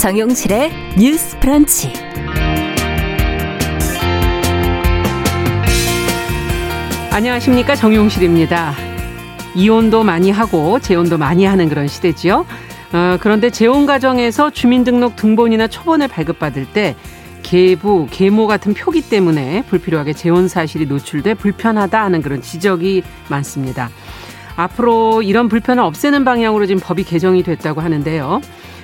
정용실의 뉴스 프런치. 안녕하십니까 정용실입니다. 이혼도 많이 하고 재혼도 많이 하는 그런 시대지요. 어, 그런데 재혼 과정에서 주민등록 등본이나 초본을 발급받을 때 계부, 계모 같은 표기 때문에 불필요하게 재혼 사실이 노출돼 불편하다 하는 그런 지적이 많습니다. 앞으로 이런 불편을 없애는 방향으로 지금 법이 개정이 됐다고 하는데요.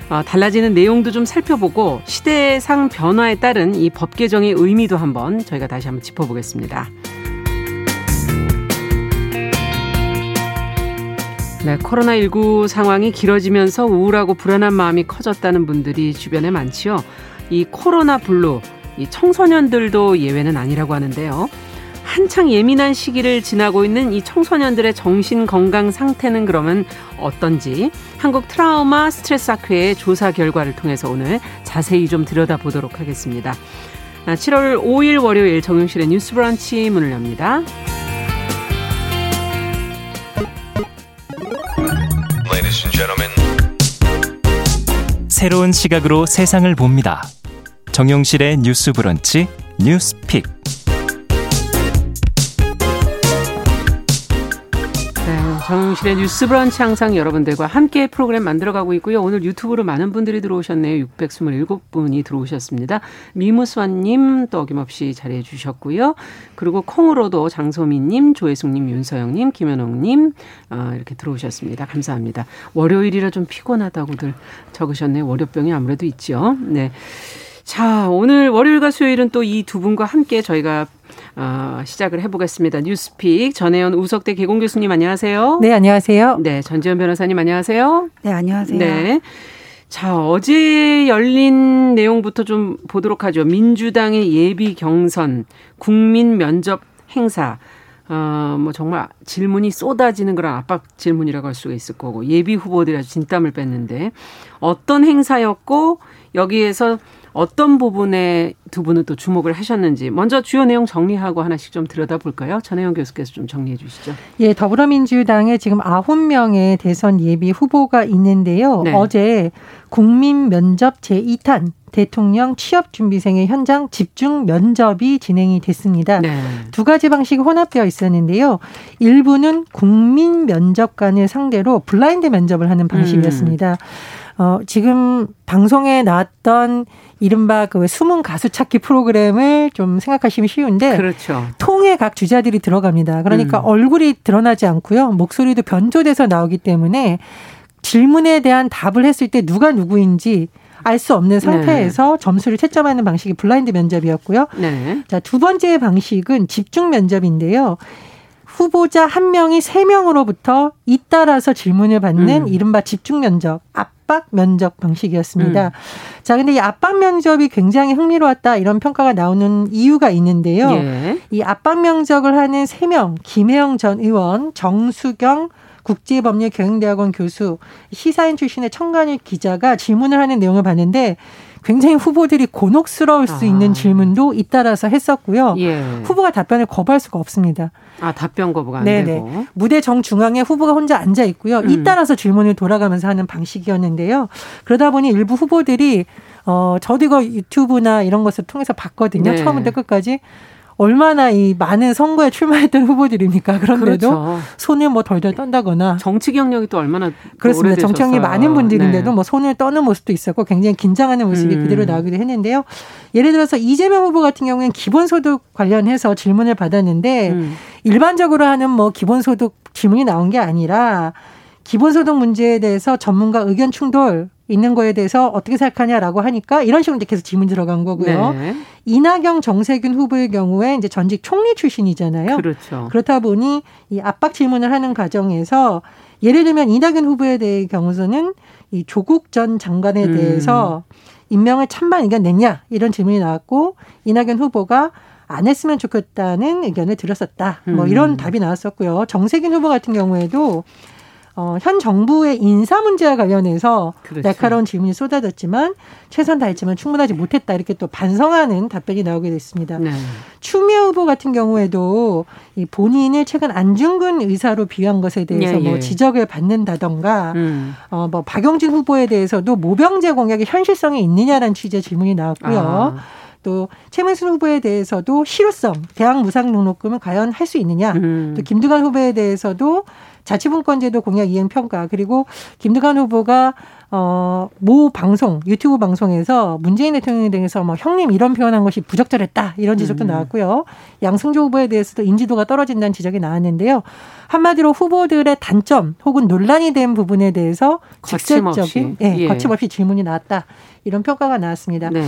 어, 달라지는 내용도 좀 살펴보고 시대상 변화에 따른 이 법 개정의 의미도 한번 저희가 다시 한번 짚어보겠습니다. 네, 코로나19 상황이 길어지면서 우울하고 불안한 마음이 커졌다는 분들이 주변에 많지요. 이 코로나 블루, 이 청소년들도 예외는 아니라고 하는데요. 한창 예민한 시기를 지나고 있는 이 청소년들의 정신 건강 상태는 그러면 어떤지 한국 트라우마 스트레스 학회의 조사 결과를 통해서 오늘 자세히 좀 들여다보도록 하겠습니다. 7월 아, 5일 월요일 정용실의 뉴스 브런치 문을 엽니다. 새로운 시각으로 세상을 봅니다. 정용실의 뉴스 브런치 뉴스 픽. 정실의 뉴스 브런치 항상 여러분들과 함께 프로그램 만들어가고 있고요. 오늘 유튜브로 많은 분들이 들어오셨네요. 627분이 들어오셨습니다. 미무수환님 또 어김없이 잘해 주셨고요. 그리고 콩으로도 장소민님, 조혜숙님, 윤서영님, 김현옥님 어, 이렇게 들어오셨습니다. 감사합니다. 월요일이라 좀 피곤하다고들 적으셨네요. 월요병이 아무래도 있죠. 네. 자, 오늘 월요일과 수요일은 또 이 두 분과 함께 저희가 어, 시작을 해보겠습니다. 뉴스픽 전혜연 우석대 개공 교수님 안녕하세요. 네, 안녕하세요. 네, 전지현 변호사님 안녕하세요. 네, 안녕하세요. 네. 자, 어제 열린 내용부터 좀 보도록 하죠. 민주당의 예비 경선, 국민 면접 행사. 어, 뭐 정말 질문이 쏟아지는 그런 압박 질문이라고 할 수가 있을 거고, 예비 후보들이 아주 진땀을 뺐는데, 어떤 행사였고, 여기에서 어떤 부분에 두 분은 또 주목을 하셨는지 먼저 주요 내용 정리하고 하나씩 좀 들여다볼까요? 전혜영 교수께서 좀 정리해 주시죠. 예, 더불어민주당에 지금 아홉 명의 대선 예비 후보가 있는데요. 네. 어제 국민 면접 제2탄 대통령 취업 준비생의 현장 집중 면접이 진행이 됐습니다. 네. 두 가지 방식이 혼합되어 있었는데요. 일부는 국민 면접관을 상대로 블라인드 면접을 하는 방식이었습니다. 음. 어, 지금 방송에 나왔던 이른바 그 숨은 가수 찾기 프로그램을 좀 생각하시면 쉬운데 그렇죠. 통에 각 주자들이 들어갑니다. 그러니까 음. 얼굴이 드러나지 않고요. 목소리도 변조돼서 나오기 때문에 질문에 대한 답을 했을 때 누가 누구인지 알 수 없는 상태에서 네. 점수를 채점하는 방식이 블라인드 면접이었고요. 네. 자, 두 번째 방식은 집중 면접인데요. 후보자 한 명이 세 명으로부터 잇따라서 질문을 받는 음. 이른바 집중 면접, 압박 면접 방식이었습니다. 음. 자, 근데 이 압박 면접이 굉장히 흥미로웠다 이런 평가가 나오는 이유가 있는데요. 예. 이 압박 면접을 하는 세 명, 김혜영 전 의원, 정수경 국제법률교양대학원 교수, 시사인 출신의 청간일 기자가 질문을 하는 내용을 봤는데 굉장히 후보들이 곤혹스러울 수 아. 있는 질문도 잇따라서 했었고요. 예. 후보가 답변을 거부할 수가 없습니다. 아 답변 거부가 안 네네. 되고 무대 정 중앙에 후보가 혼자 앉아 있고요. 음. 잇따라서 질문을 돌아가면서 하는 방식이었는데요. 그러다 보니 일부 후보들이 어 저도 이거 유튜브나 이런 것을 통해서 봤거든요. 네. 처음부터 끝까지 얼마나 이 많은 선거에 출마했던 후보들입니까? 그런데도 그렇죠. 손을 뭐 덜덜 떤다거나 정치 경력이 또 얼마나 그렇습니다. 정치 경력이 많은 분들인데도 네. 뭐 손을 떠는 모습도 있었고 굉장히 긴장하는 모습이 음. 그대로 나오기도 했는데요. 예를 들어서 이재명 후보 같은 경우에는 기본소득 관련해서 질문을 받았는데 음. 일반적으로 하는 뭐 기본소득 질문이 나온 게 아니라 기본소득 문제에 대해서 전문가 의견 충돌 있는 거에 대해서 어떻게 생각하냐라고 하니까 이런 식으로 이제 계속 질문 들어간 거고요. 네. 이낙영 정세균 후보의 경우에 이제 전직 총리 출신이잖아요. 그렇죠. 그렇다 보니 이 압박 질문을 하는 과정에서 예를 들면 이낙연 후보에 대해 경우서는 이 조국 전 장관에 음. 대해서 임명을 찬반 의견 냈냐 이런 질문이 나왔고 이낙연 후보가 안 했으면 좋겠다는 의견을 들었었다. 뭐 음. 이런 답이 나왔었고요. 정세균 후보 같은 경우에도 어, 현 정부의 인사 문제와 관련해서 그렇죠. 날카로운 질문이 쏟아졌지만 최선 다했지만 충분하지 못했다 이렇게 또 반성하는 답변이 나오게 됐습니다. 네. 추미애 후보 같은 경우에도 이 본인을 최근 안중근 의사로 비유한 것에 대해서 예, 예. 뭐 지적을 받는다던가 음. 어, 뭐 박용진 후보에 대해서도 모병제 공약의 현실성이 있느냐라는 취지의 질문이 나왔고요. 아. 또 최문순 후보에 대해서도 실효성, 대학 무상 등록금을 과연 할 수 있느냐. 음. 또 김두관 후보에 대해서도 자치분권제도 공약 이행 평가 그리고 김두관 후보가 어 모 방송 유튜브 방송에서 문재인 대통령에 대해서 뭐 형님 이런 표현한 것이 부적절했다 이런 지적도 음. 나왔고요. 양승조 후보에 대해서도 인지도가 떨어진다는 지적이 나왔는데요. 한마디로 후보들의 단점 혹은 논란이 된 부분에 대해서. 직설적인 예, 예. 거침없이 질문이 나왔다. 이런 평가가 나왔습니다. 네.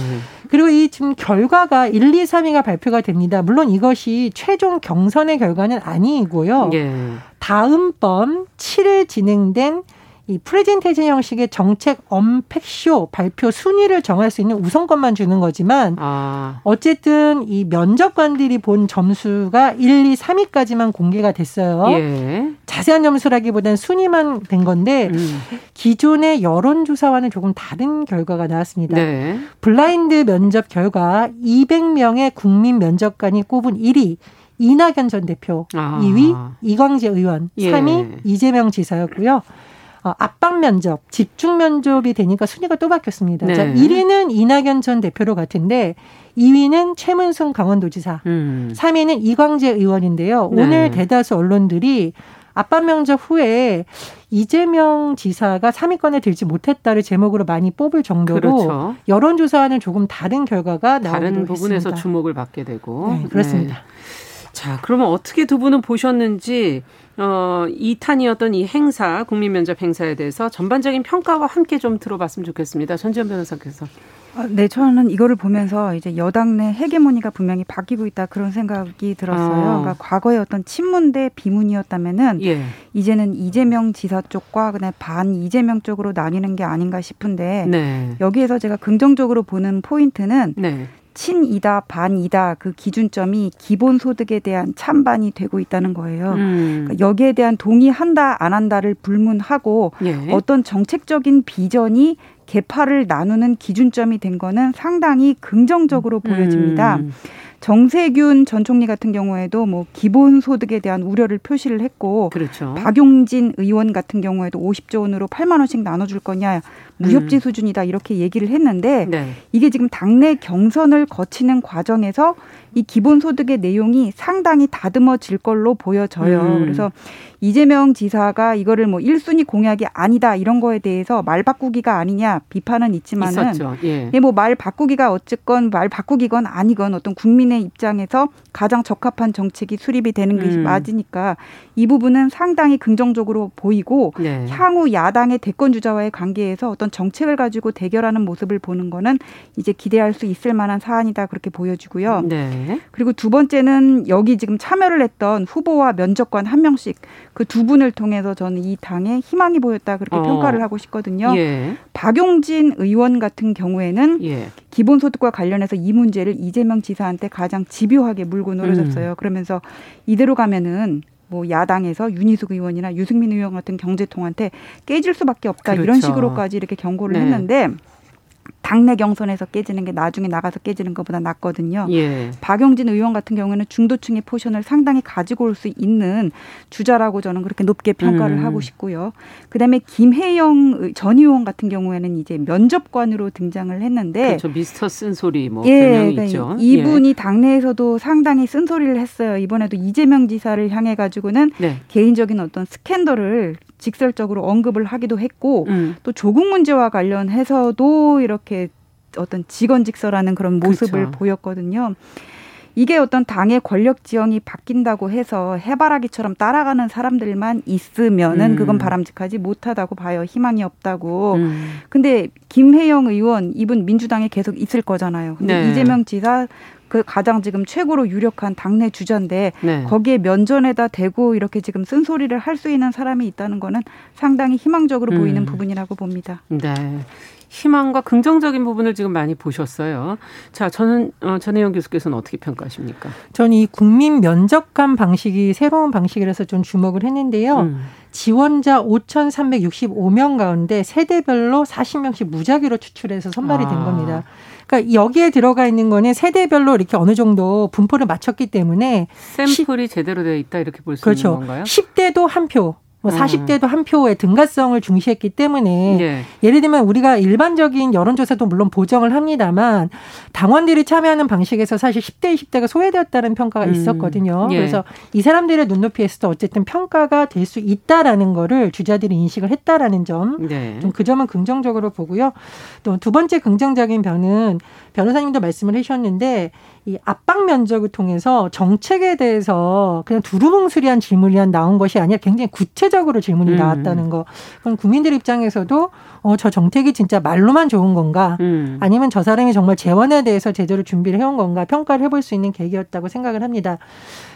그리고 이 지금 결과가 1, 2, 3위가 발표가 됩니다. 물론 이것이 최종 경선의 결과는 아니고요. 예. 다음번 7일 진행된 이 프레젠테이션 형식의 정책 언팩쇼 발표 순위를 정할 수 있는 우선권만 주는 거지만 아. 어쨌든 이 면접관들이 본 점수가 1, 2, 3위까지만 공개가 됐어요. 예. 자세한 점수라기보다는 순위만 된 건데 음. 기존의 여론조사와는 조금 다른 결과가 나왔습니다. 네. 블라인드 면접 결과 200명의 국민 면접관이 꼽은 1위 이낙연 전 대표, 아. 2위 이광재 의원, 예. 3위 이재명 지사였고요. 어, 압박 면접, 집중 면접이 되니까 순위가 또 바뀌었습니다. 네. 자, 1위는 이낙연 전 대표로 같은데 2위는 최문순 강원도지사, 음. 3위는 이광재 의원인데요. 네. 오늘 대다수 언론들이 압박 면접 후에 이재명 지사가 3위권에 들지 못했다를 제목으로 많이 뽑을 정도로 그렇죠. 여론조사와는 조금 다른 결과가 다른 나오기도 부분에서 했습니다. 주목을 받게 되고. 네, 그렇습니다. 네. 자, 그러면 어떻게 두 분은 보셨는지 어, 2탄이었던 이 행사, 국민 면접 행사에 대해서 전반적인 평가와 함께 좀 들어봤으면 좋겠습니다. 전지현 변호사께서. 아, 네, 저는 이거를 보면서 이제 여당 내 헤게모니가 분명히 바뀌고 있다 그런 생각이 들었어요. 아. 그러니까 과거에 어떤 친문 대 비문이었다면은 예. 이제는 이재명 지사 쪽과 그다음에 반 이재명 쪽으로 나뉘는 게 아닌가 싶은데 네. 여기에서 제가 긍정적으로 보는 포인트는 네. 친이다 반이다 그 기준점이 기본 소득에 대한 찬반이 되고 있다는 거예요. 음. 그러니까 여기에 대한 동의한다 안 한다를 불문하고 예. 어떤 정책적인 비전이 개파를 나누는 기준점이 된 거는 상당히 긍정적으로 보여집니다. 음. 정세균 전 총리 같은 경우에도 뭐 기본 소득에 대한 우려를 표시를 했고 그렇죠. 박용진 의원 같은 경우에도 50조 원으로 8만 원씩 나눠 줄 거냐 무협지 음. 수준이다 이렇게 얘기를 했는데 네. 이게 지금 당내 경선을 거치는 과정에서 이 기본소득의 내용이 상당히 다듬어질 걸로 보여져요. 음. 그래서 이재명 지사가 이거를 뭐 1순위 공약이 아니다 이런 거에 대해서 말 바꾸기가 아니냐 비판은 있지만은. 예. 예, 뭐말 바꾸기가 어쨌건 말 바꾸기건 아니건 어떤 국민의 입장에서 가장 적합한 정책이 수립이 되는 것이 음. 맞으니까 이 부분은 상당히 긍정적으로 보이고 네. 향후 야당의 대권 주자와의 관계에서 어떤 정책을 가지고 대결하는 모습을 보는 거는 이제 기대할 수 있을 만한 사안이다 그렇게 보여지고요. 네. 그리고 두 번째는 여기 지금 참여를 했던 후보와 면접관 한 명씩 그 두 분을 통해서 저는 이 당에 희망이 보였다 그렇게 어. 평가를 하고 싶거든요. 예. 박용진 의원 같은 경우에는 예. 기본소득과 관련해서 이 문제를 이재명 지사한테 가장 집요하게 물고 음. 늘어졌어요. 그러면서 이대로 가면은 뭐 야당에서 윤희숙 의원이나 유승민 의원 같은 경제통한테 깨질 수밖에 없다 이런 그렇죠. 식으로까지 이렇게 경고를 네. 했는데 당내 경선에서 깨지는 게 나중에 나가서 깨지는 것보다 낫거든요. 예. 박용진 의원 같은 경우에는 중도층의 포션을 상당히 가지고 올 수 있는 주자라고 저는 그렇게 높게 평가를 음. 하고 싶고요. 그다음에 김해영 의- 전 의원 같은 경우에는 이제 면접관으로 등장을 했는데 그렇죠. 미스터 쓴소리 뭐 예, 그러니까 있죠. 이분이 당내에서도 상당히 쓴소리를 했어요. 이번에도 이재명 지사를 향해 가지고는 예. 네. 개인적인 어떤 스캔들을 직설적으로 언급을 하기도 했고 음. 또 조국 문제와 관련해서도 이렇게 어떤 직언직설하는 그런 모습을 그렇죠. 보였거든요. 이게 어떤 당의 권력 지형이 바뀐다고 해서 해바라기처럼 따라가는 사람들만 있으면은 음. 그건 바람직하지 못하다고 봐요. 희망이 없다고. 음. 근데 김혜영 의원 이분 민주당에 계속 있을 거잖아요. 근데 네. 이재명 지사 그 가장 지금 최고로 유력한 당내 주자인데 네. 거기에 면전에다 대고 이렇게 지금 쓴소리를 할 수 있는 사람이 있다는 거는 상당히 희망적으로 음. 보이는 부분이라고 봅니다. 네. 희망과 긍정적인 부분을 지금 많이 보셨어요. 자, 저는 어, 전혜영 교수께서는 어떻게 평가하십니까? 저는 이 국민 면접관 방식이 새로운 방식이라서 좀 주목을 했는데요. 음. 지원자 5,365명 가운데 세대별로 40명씩 무작위로 추출해서 선발이 된 아. 겁니다. 그러니까 여기에 들어가 있는 거는 세대별로 이렇게 어느 정도 분포를 맞췄기 때문에 샘플이 시, 제대로 되어 있다 이렇게 볼수 그렇죠. 있는 건가요? 10대도 한 표, 뭐 40대도 음. 한 표의 등가성을 중시했기 때문에 예. 예를 들면 우리가 일반적인 여론조사도 물론 보정을 합니다만 당원들이 참여하는 방식에서 사실 10대, 20대가 소외되었다는 평가가 음. 있었거든요. 예. 그래서 이 사람들의 눈높이에서도 어쨌든 평가가 될 수 있다라는 거를 주자들이 인식을 했다라는 점. 네. 좀그 점은 긍정적으로 보고요. 또 두 번째 긍정적인 변은 변호사님도 말씀을 해주셨는데 이 압박 면접을 통해서 정책에 대해서 그냥 두루뭉술이한 질문이 나온 것이 아니라 굉장히 구체적으로 질문이 음. 나왔다는 거. 그럼 국민들 입장에서도 어, 저 정책이 진짜 말로만 좋은 건가? 음. 아니면 저 사람이 정말 재원에 대해서 제대로 준비를 해온 건가? 평가를 해볼 수 있는 계기였다고 생각을 합니다.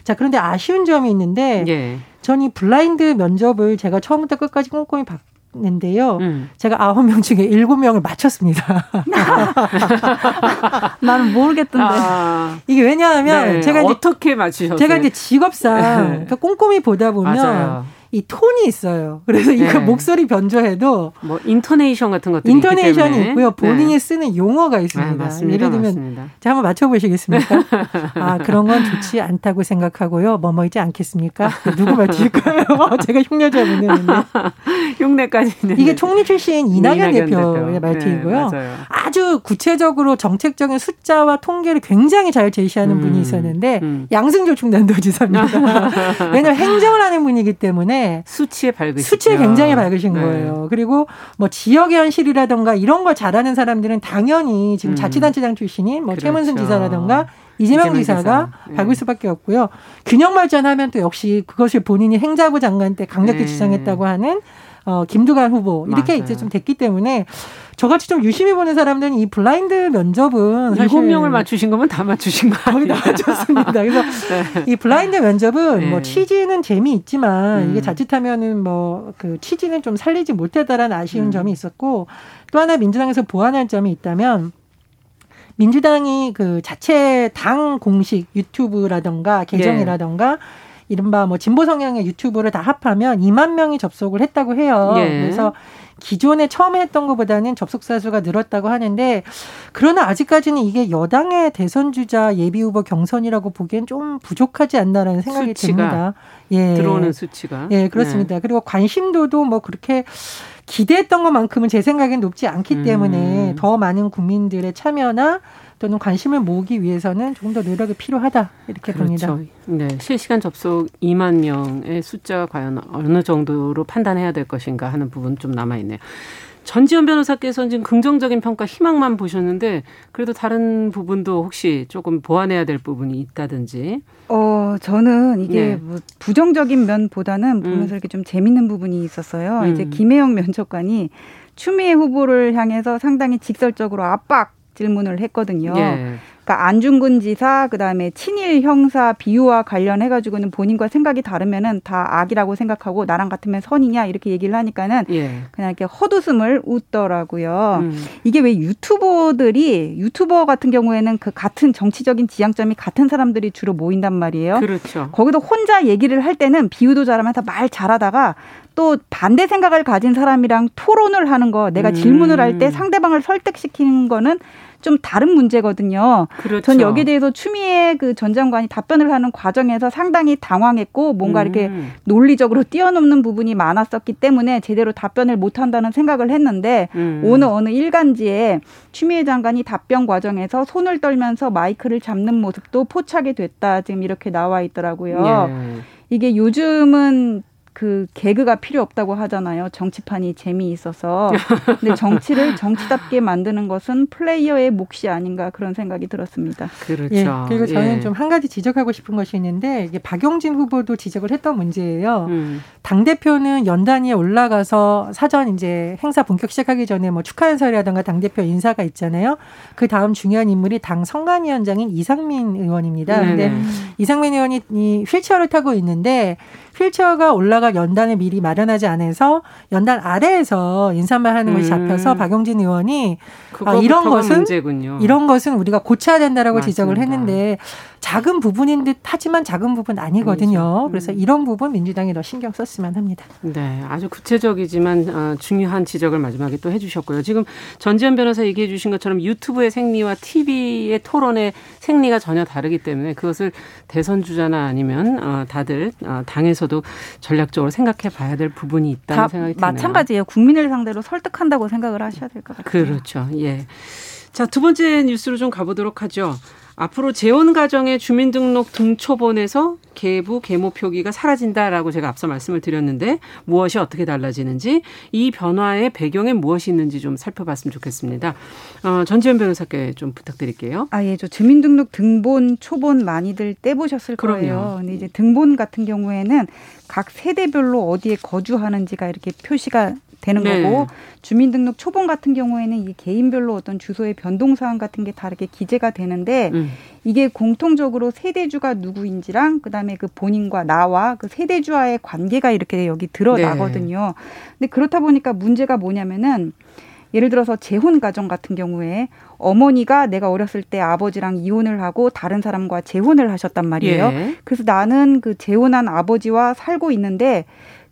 자, 그런데 아쉬운 점이 있는데 예. 전이 블라인드 면접을 제가 처음부터 끝까지 꼼꼼히 봤 는데요. 음. 제가 아홉 명 중에 일곱 명을 맞췄습니다. 나는 모르겠던데. 아. 이게 왜냐하면 네. 제가 이제 어떻게 맞추셨어요? 제가 이제 직업상 네. 꼼꼼히 보다 보면 맞아요. 이 톤이 있어요. 그래서 네. 이거 목소리 변조해도 뭐 intonation 같은 것도 intonation이 있고요. 본인이 네. 쓰는 용어가 있습니다. 아, 맞습니다. 예를 들면 맞습니다. 자 한번 맞춰 보시겠습니까? 아 그런 건 좋지 않다고 생각하고요. 뭐뭐이지 않겠습니까? 누구 맞힐까요? 제가 흉내잘 못 내는데 흉내까지는 이게 총리 출신 이낙연, 이낙연 대표의 대표. 말투이고요. 네, 아주 구체적으로 정책적인 숫자와 통계를 굉장히 잘 제시하는 음, 분이 있었는데 음. 양승조 충남도지사입니다. 왜냐하면 행정을 하는 분이기 때문에 수치에 밝으시 수치에 굉장히 밝으신 네. 거예요. 그리고 뭐 지역의 현실이라던가 이런 걸 잘하는 사람들은 당연히 지금 음. 자치단체장 출신인 뭐 그렇죠. 최문순 지사라던가 이재명, 이재명 지사가 지사. 밝을 네. 수밖에 없고요. 균형 발전하면 또 역시 그것을 본인이 행자부 장관 때 강력히 네. 주장했다고 하는 어, 김두관 후보 이렇게 맞아요. 이제 좀 됐기 때문에 저같이 좀 유심히 보는 사람들은 이 블라인드 면접은 일곱 명을 맞추신 거면 다 맞추신 거 거의 다 맞췄습니다. 그래서 네. 이 블라인드 면접은 네. 뭐 취지는 재미 있지만 음. 이게 자칫하면은 뭐 그 취지는 좀 살리지 못했다라는 아쉬운 음. 점이 있었고 또 하나 민주당에서 보완할 점이 있다면 민주당이 그 자체 당 공식 유튜브라던가 계정이라던가 네. 이른바 뭐 진보 성향의 유튜브를 다 합하면 2만 명이 접속을 했다고 해요. 예. 그래서 기존에 처음에 했던 것보다는 접속사 수가 늘었다고 하는데 그러나 아직까지는 이게 여당의 대선 주자 예비 후보 경선이라고 보기엔 좀 부족하지 않나라는 생각이 듭니다. 예. 들어오는 수치가. 예, 그렇습니다. 네. 그리고 관심도도 뭐 그렇게 기대했던 것만큼은 제 생각엔 높지 않기 때문에 음. 더 많은 국민들의 참여나 또는 관심을 모으기 위해서는 조금 더 노력이 필요하다 이렇게 그렇죠. 봅니다. 네, 실시간 접속 2만 명의 숫자가 과연 어느 정도로 판단해야 될 것인가 하는 부분 좀 남아 있네요. 전지현 변호사께서는 지금 긍정적인 평가 희망만 보셨는데 그래도 다른 부분도 혹시 조금 보완해야 될 부분이 있다든지. 어 저는 이게 네. 뭐 부정적인 면보다는 보면서 음. 이렇게 좀 재밌는 부분이 있었어요. 음. 이제 김혜영 면접관이 추미애 후보를 향해서 상당히 직설적으로 압박 질문을 했거든요. 예. 그러니까 안중근 지사 그다음에 친일 형사 비유와 관련해 가지고는 본인과 생각이 다르면은 다 악이라고 생각하고 나랑 같으면 선이냐 이렇게 얘기를 하니까는 예. 그냥 이렇게 헛웃음을 웃더라고요. 음. 이게 왜 유튜버들이 유튜버 같은 경우에는 그 같은 정치적인 지향점이 같은 사람들이 주로 모인단 말이에요. 그렇죠. 거기도 혼자 얘기를 할 때는 비유도 잘하면서 말 잘하다가 또 반대 생각을 가진 사람이랑 토론을 하는 거 내가 음. 질문을 할 때 상대방을 설득시키는 거는 좀 다른 문제거든요. 그렇죠. 전 여기에 대해서 추미애 그 전 장관이 답변을 하는 과정에서 상당히 당황했고 뭔가 음. 이렇게 논리적으로 뛰어넘는 부분이 많았었기 때문에 제대로 답변을 못 한다는 생각을 했는데 음. 오늘 어느 일간지에 추미애 장관이 답변 과정에서 손을 떨면서 마이크를 잡는 모습도 포착이 됐다. 지금 이렇게 나와 있더라고요. 예. 이게 요즘은 그 개그가 필요 없다고 하잖아요. 정치판이 재미있어서. 근데 정치를 정치답게 만드는 것은 플레이어의 몫이 아닌가 그런 생각이 들었습니다. 그렇죠. 예, 그리고 저는 예. 좀한 가지 지적하고 싶은 것이 있는데 이게 박용진 후보도 지적을 했던 문제예요. 음. 당 대표는 연단위에 올라가서 사전 이제 행사 본격 시작하기 전에 뭐 축하 연설이라든가 당 대표 인사가 있잖아요. 그 다음 중요한 인물이 당 선관위원장인 이상민 의원입니다. 네네. 근데 이상민 의원이 이 휠체어를 타고 있는데 휠체어가 올라갈 연단을 미리 마련하지 않아서 연단 아래에서 인사말 하는 것이 음. 잡혀서 박용진 의원이 아, 이런 것은 문제군요. 이런 것은 우리가 고쳐야 된다라고 맞습니다. 지적을 했는데 작은 부분인 듯 하지만 작은 부분 아니거든요. 아니죠. 음. 그래서 이런 부분 민주당이 더 신경 썼으면 합니다. 네, 아주 구체적이지만 어, 중요한 지적을 마지막에 또 해주셨고요. 지금 전지현 변호사 얘기해 주신 것처럼 유튜브의 생리와 TV의 토론의 생리가 전혀 다르기 때문에 그것을 대선 주자나 아니면 어, 다들 어, 당에서도 전략적으로 생각해 봐야 될 부분이 있다는 다 생각이 드네요. 마찬가지예요. 국민을 상대로 설득한다고 생각을 하셔야 될 것 같아요. 그렇죠. 예. 자, 두 번째 뉴스로 좀 가보도록 하죠. 앞으로 재혼 가정의 주민등록 등초본에서 계부 계모 표기가 사라진다라고 제가 앞서 말씀을 드렸는데 무엇이 어떻게 달라지는지 이 변화의 배경에 무엇이 있는지 좀 살펴봤으면 좋겠습니다. 어, 전지현 변호사께 좀 부탁드릴게요. 아, 예, 저 주민등록 등본, 초본 많이들 떼보셨을 그럼요. 거예요. 근데 이제 등본 같은 경우에는 각 세대별로 어디에 거주하는지가 이렇게 표시가 되는 네. 거고 주민등록 초본 같은 경우에는 이게 개인별로 어떤 주소의 변동 사항 같은 게 다르게 기재가 되는데 음. 이게 공통적으로 세대주가 누구인지랑 그다음에 그 본인과 나와 그 세대주와의 관계가 이렇게 여기 드러나거든요. 근데 그렇다 보니까 문제가 뭐냐면은 예를 들어서 재혼 가정 같은 경우에 어머니가 내가 어렸을 때 아버지랑 이혼을 하고 다른 사람과 재혼을 하셨단 말이에요. 예. 그래서 나는 그 재혼한 아버지와 살고 있는데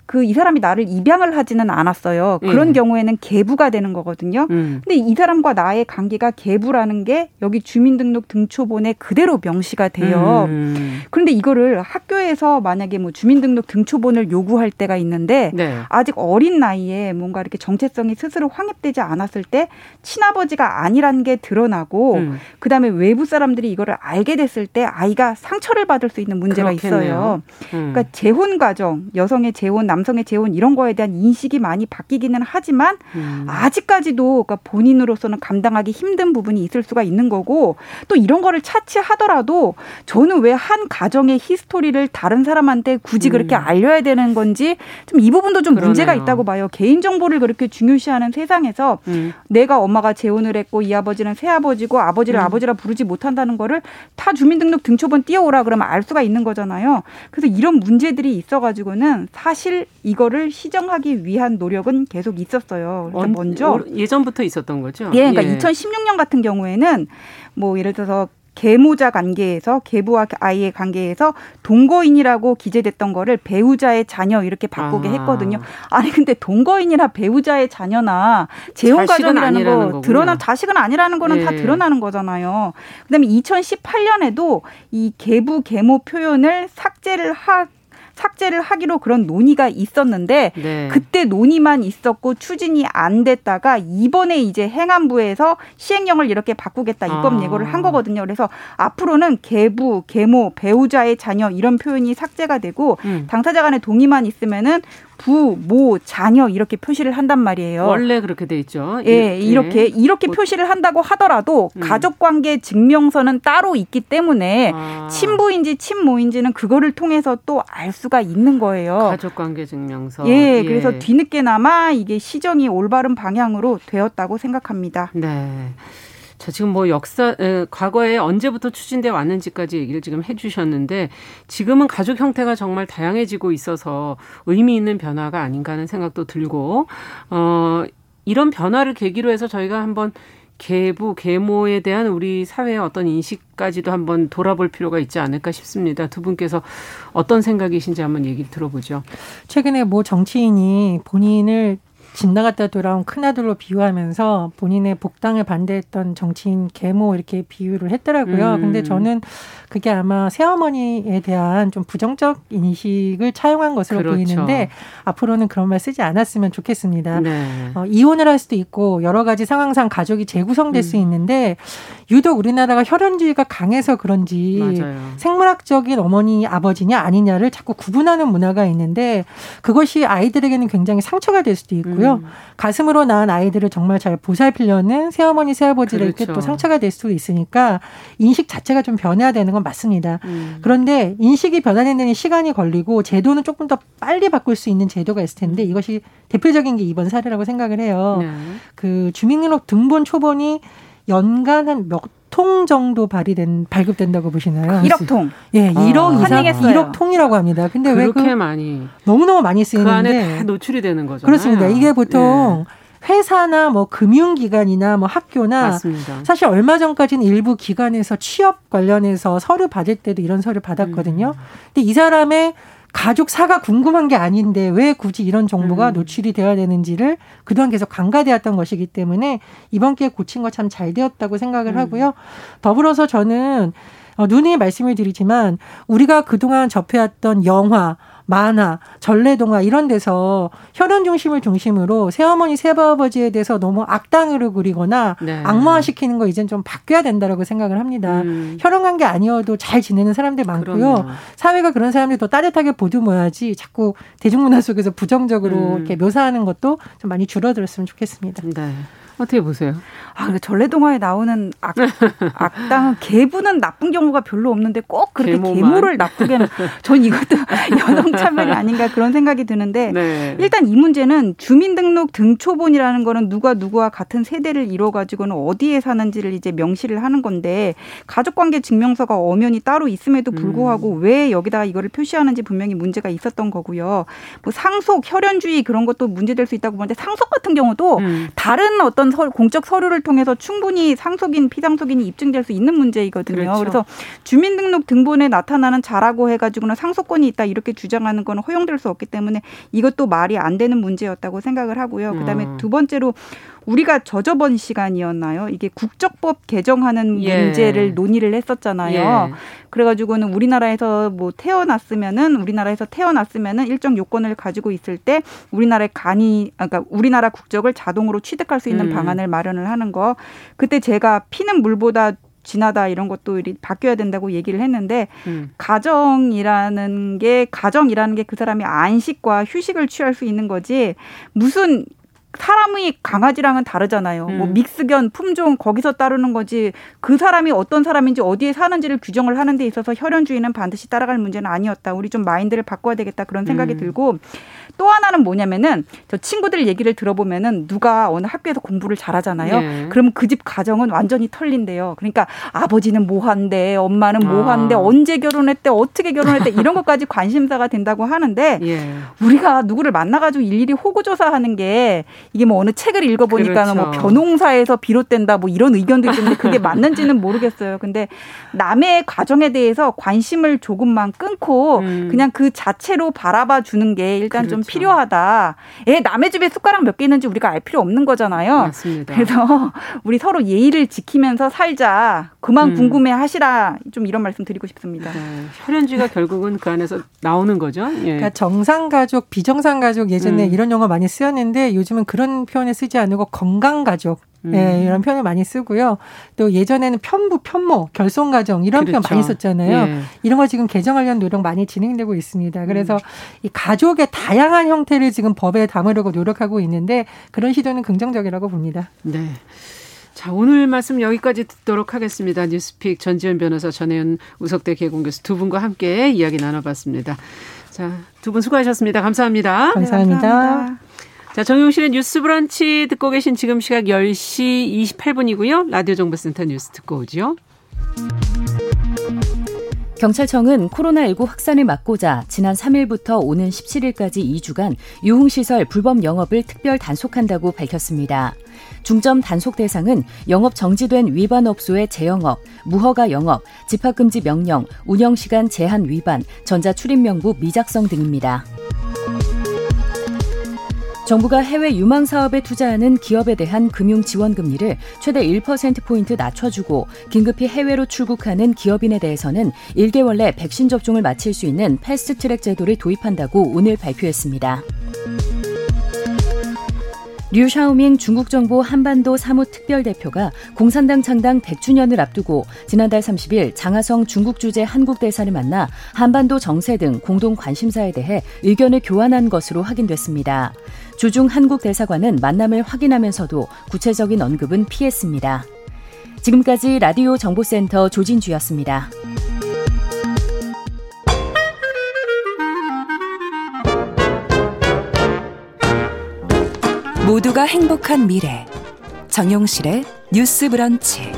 그 이 사람이 나를 입양을 하지는 않았어요. 그런 예. 경우에는 계부가 되는 거거든요. 음. 근데 이 사람과 나의 관계가 계부라는 게 여기 주민등록 등초본에 그대로 명시가 돼요. 음. 그런데 이거를 학교에서 만약에 뭐 주민등록 등초본을 요구할 때가 있는데 네. 아직 어린 나이에 뭔가 이렇게 정체성이 스스로 확립되지 않았을 때 친아버지가 아니라는 게 드러나고 음. 그다음에 외부 사람들이 이거를 알게 됐을 때 아이가 상처를 받을 수 있는 문제가 그렇겠네요. 있어요. 음. 그러니까 재혼 과정, 여성의 재혼, 남 성의 재혼 이런 거에 대한 인식이 많이 바뀌기는 하지만 음. 아직까지도 그러니까 본인으로서는 감당하기 힘든 부분이 있을 수가 있는 거고 또 이런 거를 차치하더라도 저는 왜 한 가정의 히스토리를 다른 사람한테 굳이 그렇게 음. 알려야 되는 건지 좀 이 부분도 좀 문제가 그러네요. 있다고 봐요. 개인 정보를 그렇게 중요시하는 세상에서 음. 내가 엄마가 재혼을 했고 이 아버지는 새 아버지고 아버지를 음. 아버지라 부르지 못한다는 거를 다 주민등록 등초본 띄워오라 그러면 알 수가 있는 거잖아요. 그래서 이런 문제들이 있어가지고는 사실 이거를 시정하기 위한 노력은 계속 있었어요. 그래서 언- 먼저 오- 예전부터 있었던 거죠. 예, 그러니까 2016년 같은 경우에는 뭐 예를 들어서 계모자 관계에서 계부와 아이의 관계에서 동거인이라고 기재됐던 거를 배우자의 자녀 이렇게 바꾸게 아. 했거든요. 아니 근데 동거인이나 배우자의 자녀나 재혼 가정이라는 거. 드러나 자식은 아니라는 거는 다 예. 드러나는 거잖아요. 그다음에 2018년에도 이 계부 계모 표현을 삭제를 하 삭제를 하기로 그런 논의가 있었는데 네. 그때 논의만 있었고 추진이 안 됐다가 이번에 이제 행안부에서 시행령을 이렇게 바꾸겠다 입법 아. 예고를 한 거거든요. 그래서 앞으로는 계부, 계모, 배우자의 자녀 이런 표현이 삭제가 되고 음. 당사자 간의 동의만 있으면은 부, 모, 자녀 이렇게 표시를 한단 말이에요. 원래 그렇게 돼 있죠. 예, 이렇게 이렇게 뭐- 표시를 한다고 하더라도 음. 가족 관계 증명서는 따로 있기 때문에 아. 친부인지 친모인지는 그거를 통해서 또 알 수가 있는 거예요. 가족 관계 증명서. 예, 그래서 뒤늦게나마 이게 시정이 올바른 방향으로 되었다고 생각합니다. 네. 자, 지금 뭐 역사, 에, 과거에 언제부터 추진돼 왔는지까지 얘기를 지금 해주셨는데 지금은 가족 형태가 정말 다양해지고 있어서 의미 있는 변화가 아닌가 하는 생각도 들고, 어, 이런 변화를 계기로 해서 저희가 한번 계부, 계모에 대한 우리 사회의 어떤 인식까지도 한번 돌아볼 필요가 있지 않을까 싶습니다. 두 분께서 어떤 생각이신지 한번 얘기 들어보죠. 최근에 뭐 정치인이 본인을 집 나갔다 돌아온 큰아들로 비유하면서 본인의 복당을 반대했던 정치인 계모 이렇게 비유를 했더라고요. 음. 근데 저는 그게 아마 새어머니에 대한 좀 부정적 인식을 차용한 것으로 그렇죠. 보이는데 앞으로는 그런 말 쓰지 않았으면 좋겠습니다. 네. 어, 이혼을 할 수도 있고 여러 가지 상황상 가족이 재구성될 수 음. 있는데 유독 우리나라가 혈연주의가 강해서 그런지 맞아요. 생물학적인 어머니 아버지냐 아니냐를 자꾸 구분하는 문화가 있는데 그것이 아이들에게는 굉장히 상처가 될 수도 있고요. 음. 가슴으로 낳은 아이들을 정말 잘 보살피려는 새어머니 새아버지에게 그렇죠. 또 상처가 될 수도 있으니까 인식 자체가 좀 변해야 되는 건 맞습니다. 음. 그런데 인식이 변하는 데는 시간이 걸리고 제도는 조금 더 빨리 바꿀 수 있는 제도가 있을 텐데 이것이 대표적인 게 이번 사례라고 생각을 해요. 네. 그 주민등록 등본 초본이 연간 한몇 통 정도 발휘된 발급된다고 보시나요? 1억 통. 예, 1억 아. 이상 환영했어요. 1억 통이라고 합니다. 근데 왜 그렇게 그 많이 너무 너무 많이 그 안에 쓰이는데 다 노출이 되는 거죠. 그렇습니다. 이게 보통 회사나 뭐 금융기관이나 뭐 학교나 맞습니다. 사실 얼마 전까지는 일부 기관에서 취업 관련해서 서류 받을 때도 이런 서류 받았거든요. 음. 근데 이 사람의 가족 사가 궁금한 게 아닌데 왜 굳이 이런 정보가 음. 노출이 되어야 되는지를 그동안 계속 간과되었던 것이기 때문에 이번 기회에 고친 거 참 잘 되었다고 생각을 음. 하고요. 더불어서 저는 어, 누누이 말씀을 드리지만 우리가 그동안 접해왔던 영화, 만화, 전래동화 이런 데서 혈연 중심을 중심으로 새어머니, 새아버지에 대해서 너무 악당으로 그리거나 네. 악마화시키는 거 이젠 좀 바뀌어야 된다라고 생각을 합니다. 음. 혈연 관계 아니어도 잘 지내는 사람들 많고요. 그럼요. 사회가 그런 사람들 더 따뜻하게 보듬어야지 자꾸 대중문화 속에서 부정적으로 음. 이렇게 묘사하는 것도 좀 많이 줄어들었으면 좋겠습니다. 네. 어떻게 보세요? 아, 근데 전래동화에 나오는 악, 악당은 개부는 나쁜 경우가 별로 없는데 꼭 그렇게 계모만. 계모를 나쁘게는 전 이것도 여성 차별이 아닌가 그런 생각이 드는데 네. 일단 이 문제는 주민등록 등초본이라는 거는 누가 누구와 같은 세대를 이뤄 가지고는 어디에 사는지를 이제 명시를 하는 건데 가족관계 증명서가 엄연히 따로 있음에도 불구하고 음. 왜 여기다가 이거를 표시하는지 분명히 문제가 있었던 거고요. 뭐 상속, 혈연주의 그런 것도 문제될 수 있다고 보는데 상속 같은 경우도 음. 다른 어떤 서- 공적 서류를 통해서 충분히 상속인 피상속인이 입증될 수 있는 문제이거든요. 그렇죠. 그래서 주민등록 등본에 나타나는 자라고 해가지고는 상속권이 있다 이렇게 주장하는 건 허용될 수 없기 때문에 이것도 말이 안 되는 문제였다고 생각을 하고요. 그다음에 음. 두 번째로 우리가 저저번 시간이었나요? 이게 국적법 개정하는 예. 문제를 논의를 했었잖아요. 예. 그래가지고는 우리나라에서 뭐 태어났으면은 우리나라에서 태어났으면은 일정 요건을 가지고 있을 때 우리나라의 간이 아, 그러니까 우리나라 국적을 자동으로 취득할 수 있는 음. 방안을 마련을 하는 거. 그때 제가 피는 물보다 진하다 이런 것도 바뀌어야 된다고 얘기를 했는데 음. 가정이라는 게 가정이라는 게 그 사람이 안식과 휴식을 취할 수 있는 거지 무슨 사람이 강아지랑은 다르잖아요. 뭐 음. 믹스견 품종 거기서 따르는 거지 그 사람이 어떤 사람인지 어디에 사는지를 규정을 하는 데 있어서 혈연주의는 반드시 따라갈 문제는 아니었다. 우리 좀 마인드를 바꿔야 되겠다 그런 생각이 음. 들고 또 하나는 뭐냐면은 저 친구들 얘기를 들어보면은 누가 어느 학교에서 공부를 잘하잖아요. 예. 그러면 그 집 가정은 완전히 털린대요. 그러니까 아버지는 뭐 한대, 엄마는 뭐 아. 언제 결혼했대, 어떻게 결혼했대 이런 것까지 관심사가 된다고 하는데 예. 우리가 누구를 만나가지고 일일이 호구조사하는 게 이게 뭐 어느 책을 읽어보니까 뭐 그렇죠. 변홍사에서 비롯된다 뭐 이런 의견도 있는데 그게 맞는지는 모르겠어요. 근데 남의 가정에 대해서 관심을 조금만 끊고 음. 그냥 그 자체로 바라봐 주는 게 일단 좀 그렇죠. 필요하다. 애 남의 집에 숟가락 몇 개 있는지 우리가 알 필요 없는 거잖아요. 맞습니다. 그래서 우리 서로 예의를 지키면서 살자. 그만 음. 궁금해 하시라. 좀 이런 말씀 드리고 싶습니다. 네. 혈연주의가 결국은 그 안에서 나오는 거죠. 예. 그러니까 정상 가족, 비정상 가족 예전에 음. 이런 용어 많이 쓰였는데 요즘은 그런 표현을 쓰지 않고 건강 가족 음. 예, 이런 표현을 많이 쓰고요. 또 예전에는 편부, 편모, 결손가정 이런 표현 그렇죠. 많이 썼잖아요. 예. 이런 거 지금 개정하려는 노력 많이 진행되고 있습니다. 그래서 음. 이 가족의 다양한 형태를 지금 법에 담으려고 노력하고 있는데 그런 시도는 긍정적이라고 봅니다. 네. 자, 오늘 말씀 여기까지 듣도록 하겠습니다. 뉴스픽 전지현 변호사, 전혜연 우석대 개공교수 두 분과 함께 이야기 나눠봤습니다. 자, 두 분 수고하셨습니다. 감사합니다. 감사합니다. 자, 정용실의 뉴스 브런치 듣고 계신 지금 시각 10시 28분이고요. 라디오 정보센터 뉴스 듣고 오죠. 경찰청은 코로나19 확산을 막고자 지난 3일부터 오는 17일까지 2주간 유흥시설 불법 영업을 특별 단속한다고 밝혔습니다. 중점 단속 대상은 영업 정지된 위반 업소의 재영업, 무허가 영업, 집합금지 명령, 운영시간 제한 위반, 전자출입명부 미작성 등입니다. 정부가 해외 유망 사업에 투자하는 기업에 대한 금융 지원 금리를 최대 1%포인트 낮춰주고 긴급히 해외로 출국하는 기업인에 대해서는 1개월 내 백신 접종을 마칠 수 있는 패스트 트랙 제도를 도입한다고 오늘 발표했습니다. 류 샤오밍 중국 정부 한반도 사무특별대표가 공산당 창당 100주년을 앞두고 지난달 30일 장하성 중국 주재 한국 대사를 만나 한반도 정세 등 공동 관심사에 대해 의견을 교환한 것으로 확인됐습니다. 주중 한국 대사관은 만남을 확인하면서도 구체적인 언급은 피했습니다. 지금까지 라디오 정보센터 조진주였습니다. 모두가 행복한 미래 정용실의 뉴스 브런치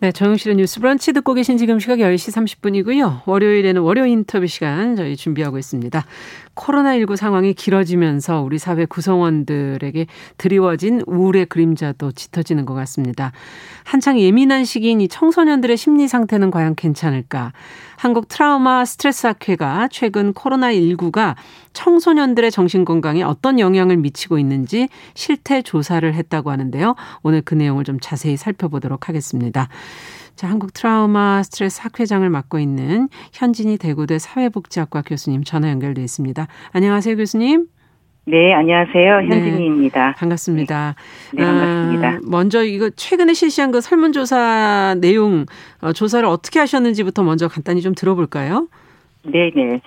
네, 정용실의 뉴스 브런치 듣고 계신 지금 시각 10시 30분이고요. 월요일에는 월요 인터뷰 시간 저희 준비하고 있습니다. 코로나19 상황이 길어지면서 우리 사회 구성원들에게 드리워진 우울의 그림자도 짙어지는 것 같습니다. 한창 예민한 시기인 이 청소년들의 심리 상태는 과연 괜찮을까? 한국 트라우마 스트레스 학회가 최근 코로나19가 청소년들의 정신 건강에 어떤 영향을 미치고 있는지 실태 조사를 했다고 하는데요. 오늘 그 내용을 좀 자세히 살펴보도록 하겠습니다. 자, 한국 트라우마 스트레스 학회장을 맡고 있는 현진이 대구대 사회복지학과 교수님 전화 연결돼 있습니다. 안녕하세요, 교수님. 네, 안녕하세요. 네. 현진이입니다. 네, 반갑습니다. 네, 반갑습니다. 아, 먼저 이거 최근에 실시한 그 설문조사 내용 어, 조사를 어떻게 하셨는지부터 먼저 간단히 좀 들어볼까요? 네, 네.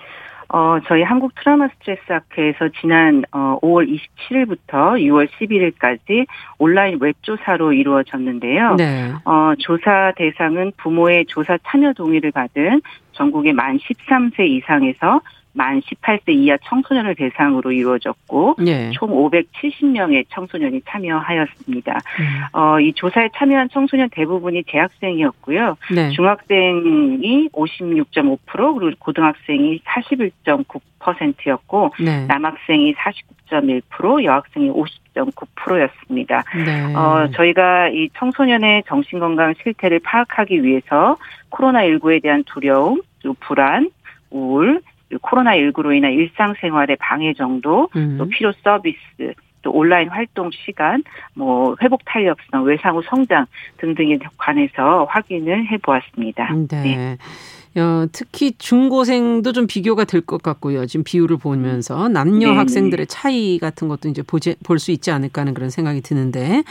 어, 저희 한국 트라우마 스트레스 학회에서 지난 어, 5월 27일부터 6월 11일까지 온라인 웹조사로 이루어졌는데요. 네. 어, 조사 대상은 부모의 조사 참여 동의를 받은 전국의 만 13세 이상에서 만 18세 이하 청소년을 대상으로 이루어졌고 네. 총 570명의 청소년이 참여하였습니다. 음. 어, 이 조사에 참여한 청소년 대부분이 대학생이었고요. 네. 중학생이 56.5% 그리고 고등학생이 41.9%였고 네. 남학생이 49.1% 여학생이 50.9%였습니다. 네. 어, 저희가 이 청소년의 정신건강 실태를 파악하기 위해서 코로나19에 대한 두려움, 불안, 우울, 코로나19로 인한 일상생활의 방해 정도, 음. 또 필요 서비스, 또 온라인 활동 시간, 뭐 회복 탄력성, 외상 후 성장 등등에 관해서 확인을 해보았습니다. 네. 네. 어, 특히 중고생도 좀 비교가 될 것 같고요. 지금 비율을 보면서 남녀 네 학생들의 차이 같은 것도 이제 볼 수 있지 않을까 하는 그런 생각이 드는데,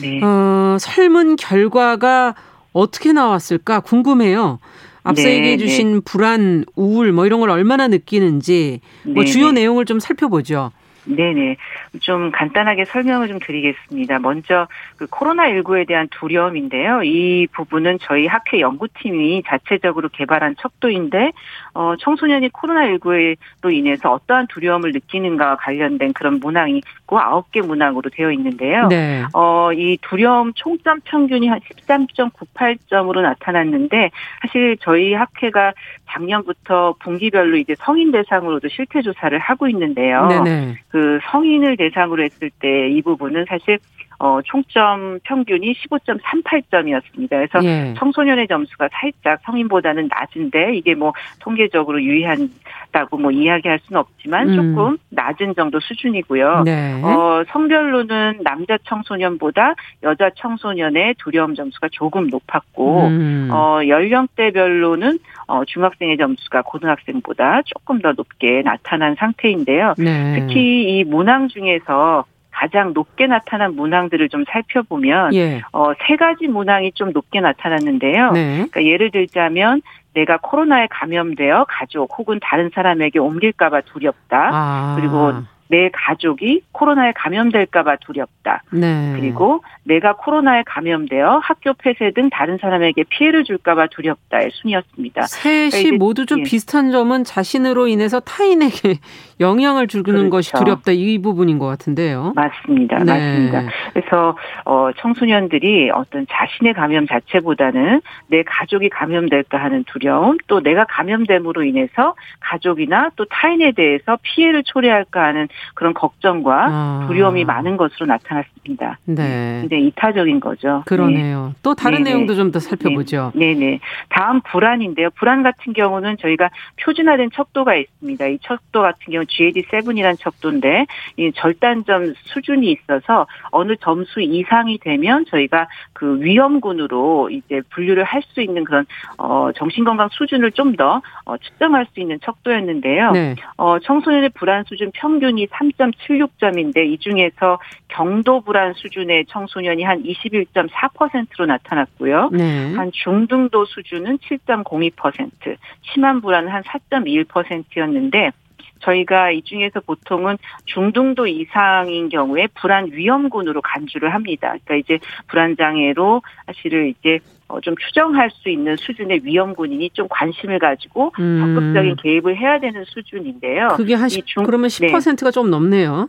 네. 어, 설문 결과가 어떻게 나왔을까 궁금해요. 앞서 네, 얘기해 주신 네. 불안, 우울 뭐 이런 걸 얼마나 느끼는지 뭐 네, 주요 네. 내용을 좀 살펴보죠. 네네. 좀 간단하게 설명을 좀 드리겠습니다. 먼저 그 코로나19에 대한 두려움인데요. 이 부분은 저희 학회 연구팀이 자체적으로 개발한 척도인데, 어, 청소년이 코로나19로 인해서 어떠한 두려움을 느끼는가와 관련된 그런 문항이 있고, 아홉 개 문항으로 되어 있는데요. 네. 어, 이 두려움 총점 평균이 한 13.98점으로 나타났는데, 사실 저희 학회가 작년부터 분기별로 이제 성인 대상으로도 실태 조사를 하고 있는데요. 네네. 그 성인을 대상으로 했을 때 이 부분은 사실 어, 총점 평균이 15.38점이었습니다. 그래서 예. 청소년의 점수가 살짝 성인보다는 낮은데 이게 뭐 통계적으로 유의한다고 뭐 이야기할 수는 없지만 음. 조금 낮은 정도 수준이고요. 네. 어, 성별로는 남자 청소년보다 여자 청소년의 두려움 점수가 조금 높았고 음. 어, 연령대별로는 어, 중학생의 점수가 고등학생보다 조금 더 높게 나타난 상태인데요. 네. 특히 이 문항 중에서 가장 높게 나타난 문항들을 좀 살펴보면 예. 어, 세 가지 문항이 좀 높게 나타났는데요. 네. 그러니까 예를 들자면 내가 코로나에 감염되어 가족 혹은 다른 사람에게 옮길까봐 두렵다. 아. 그리고 내 가족이 코로나에 감염될까봐 두렵다. 네. 그리고 내가 코로나에 감염되어 학교 폐쇄 등 다른 사람에게 피해를 줄까봐 두렵다의 순이었습니다. 셋이 그러니까 모두 좀 예. 비슷한 점은 자신으로 인해서 타인에게 영향을 주는 그렇죠. 것이 두렵다 이 부분인 것 같은데요. 맞습니다. 네. 맞습니다. 그래서 어, 청소년들이 어떤 자신의 감염 자체보다는 내 가족이 감염될까 하는 두려움, 또 내가 감염됨으로 인해서 가족이나 또 타인에 대해서 피해를 초래할까 하는 그런 걱정과 아. 두려움이 많은 것으로 나타났습니다. 네. 굉장히 이타적인 거죠. 그러네요. 네. 또 다른 네네. 내용도 좀 더 살펴보죠. 네. 네네. 다음 불안인데요. 불안 같은 경우는 저희가 표준화된 척도가 있습니다. 이 척도 같은 경우 GAD7이라는 척도인데 이 절단점 수준이 있어서 어느 점수 이상이 되면 저희가 그 위험군으로 이제 분류를 할 수 있는 그런 어 정신건강 수준을 좀더 어, 측정할 수 있는 척도였는데요. 네. 어 청소년의 불안 수준 평균이 3.76점인데 이 중에서 경도 불안 수준의 청소년이 한 21.4%로 나타났고요. 네. 한 중등도 수준은 7.02%, 심한 불안은 한 4.21%였는데 저희가 이 중에서 보통은 중등도 이상인 경우에 불안 위험군으로 간주를 합니다. 그러니까 이제 불안 장애로 사실은 이제 어, 좀 추정할 수 있는 수준의 위험군인이 좀 관심을 가지고 음. 적극적인 개입을 해야 되는 수준인데요. 그게 한 10, 중, 그러면 10%가 네. 좀 넘네요.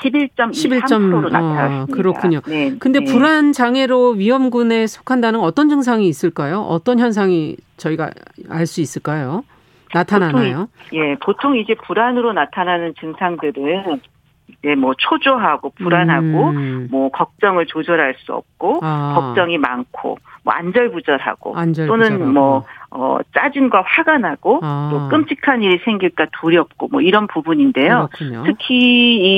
11.23%로 어, 나타났습니다. 그렇군요. 네, 근데 네. 불안 장애로 위험군에 속한다는 어떤 증상이 있을까요? 어떤 현상이 저희가 알 수 있을까요? 나타나나요? 예, 보통 이제 불안으로 나타나는 증상들은 이제 뭐 초조하고 불안하고 음. 뭐 걱정을 조절할 수 없고 아. 걱정이 많고 뭐 안절부절하고 안절부절하고. 또는 뭐 어, 짜증과 화가 나고 아. 또 끔찍한 일이 생길까 두렵고 뭐 이런 부분인데요. 그렇군요. 특히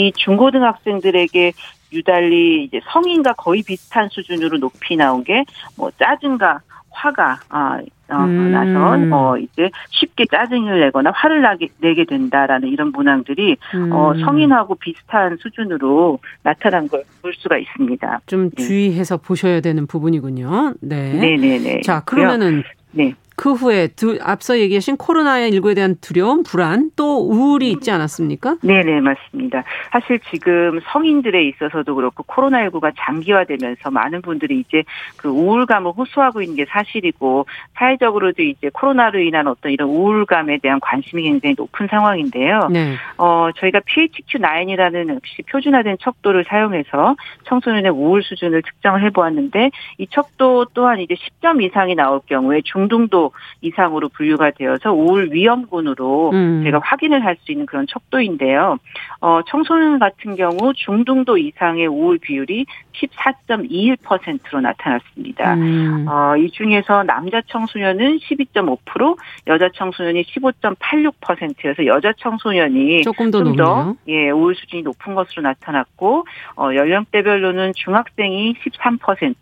이 중고등학생들에게 유달리 이제 성인과 거의 비슷한 수준으로 높이 나온 게 뭐 짜증과 화가 아, 어, 음. 나서 어 이제 쉽게 짜증을 내거나 화를 나게 내게 된다라는 이런 문항들이 음. 어 성인하고 비슷한 수준으로 나타난 걸 볼 수가 있습니다. 좀 네. 주의해서 보셔야 되는 부분이군요. 네. 네네네. 자, 그러면은 네. 그 후에 두, 앞서 얘기하신 코로나19에 대한 두려움, 불안, 또 우울이 있지 않았습니까? 네네, 맞습니다. 사실 지금 성인들에 있어서도 그렇고 코로나19가 장기화되면서 많은 분들이 이제 그 우울감을 호소하고 있는 게 사실이고 사회적으로도 이제 코로나로 인한 어떤 이런 우울감에 대한 관심이 굉장히 높은 상황인데요. 네. 어, 저희가 PHQ-9이라는 역시 표준화된 척도를 사용해서 청소년의 우울 수준을 측정을 해보았는데 이 척도 또한 이제 10점 이상이 나올 경우에 중등도 이상으로 분류가 되어서 우울 위험군으로 음. 제가 확인을 할 수 있는 그런 척도인데요. 어, 청소년 같은 경우 중등도 이상의 우울 비율이 14.21%로 나타났습니다. 음. 어, 이 중에서 남자 청소년은 12.5%, 여자 청소년이 15.86%여서 여자 청소년이 조금 더 좀 더. 예, 우울 수준이 높은 것으로 나타났고 어, 연령대별로는 중학생이 13%,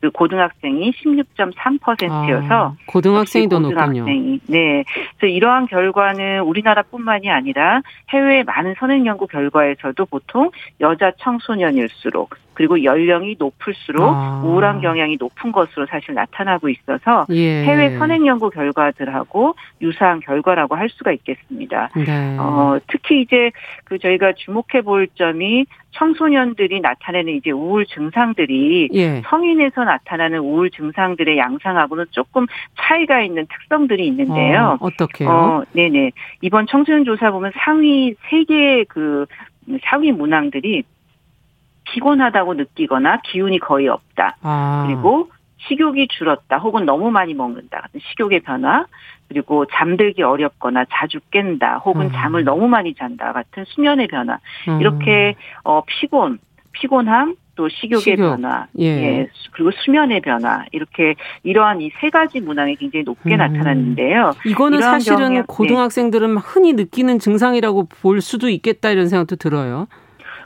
그리고 고등학생이 16.3%여서 아, 고등학생 이 더 높군요. 네. 그래서 이러한 결과는 우리나라뿐만이 아니라 해외 많은 선행 연구 결과에서도 보통 여자 청소년일수록 그리고 연령이 높을수록 아. 우울한 경향이 높은 것으로 사실 나타나고 있어서 예. 해외 선행 연구 결과들하고 유사한 결과라고 할 수가 있겠습니다. 네. 어, 특히 이제 그 저희가 주목해 볼 점이 청소년들이 나타내는 이제 우울 증상들이 예. 성인에서 나타나는 우울 증상들의 양상하고는 조금 차이가 있는 특성들이 있는데요. 어, 어떻게요? 어, 네네. 이번 청소년 조사 보면 상위 세 개의 그 상위 문항들이 피곤하다고 느끼거나 기운이 거의 없다. 아. 그리고 식욕이 줄었다 혹은 너무 많이 먹는다 같은 식욕의 변화 그리고 잠들기 어렵거나 자주 깬다 혹은 음. 잠을 너무 많이 잔다 같은 수면의 변화 음. 이렇게 어 피곤 피곤함 또 식욕의 식욕. 변화 예. 예, 그리고 수면의 변화 이렇게 이러한 이 세 가지 문항이 굉장히 높게 음. 나타났는데요. 이거는 사실은 네. 고등학생들은 흔히 느끼는 증상이라고 볼 수도 있겠다 이런 생각도 들어요.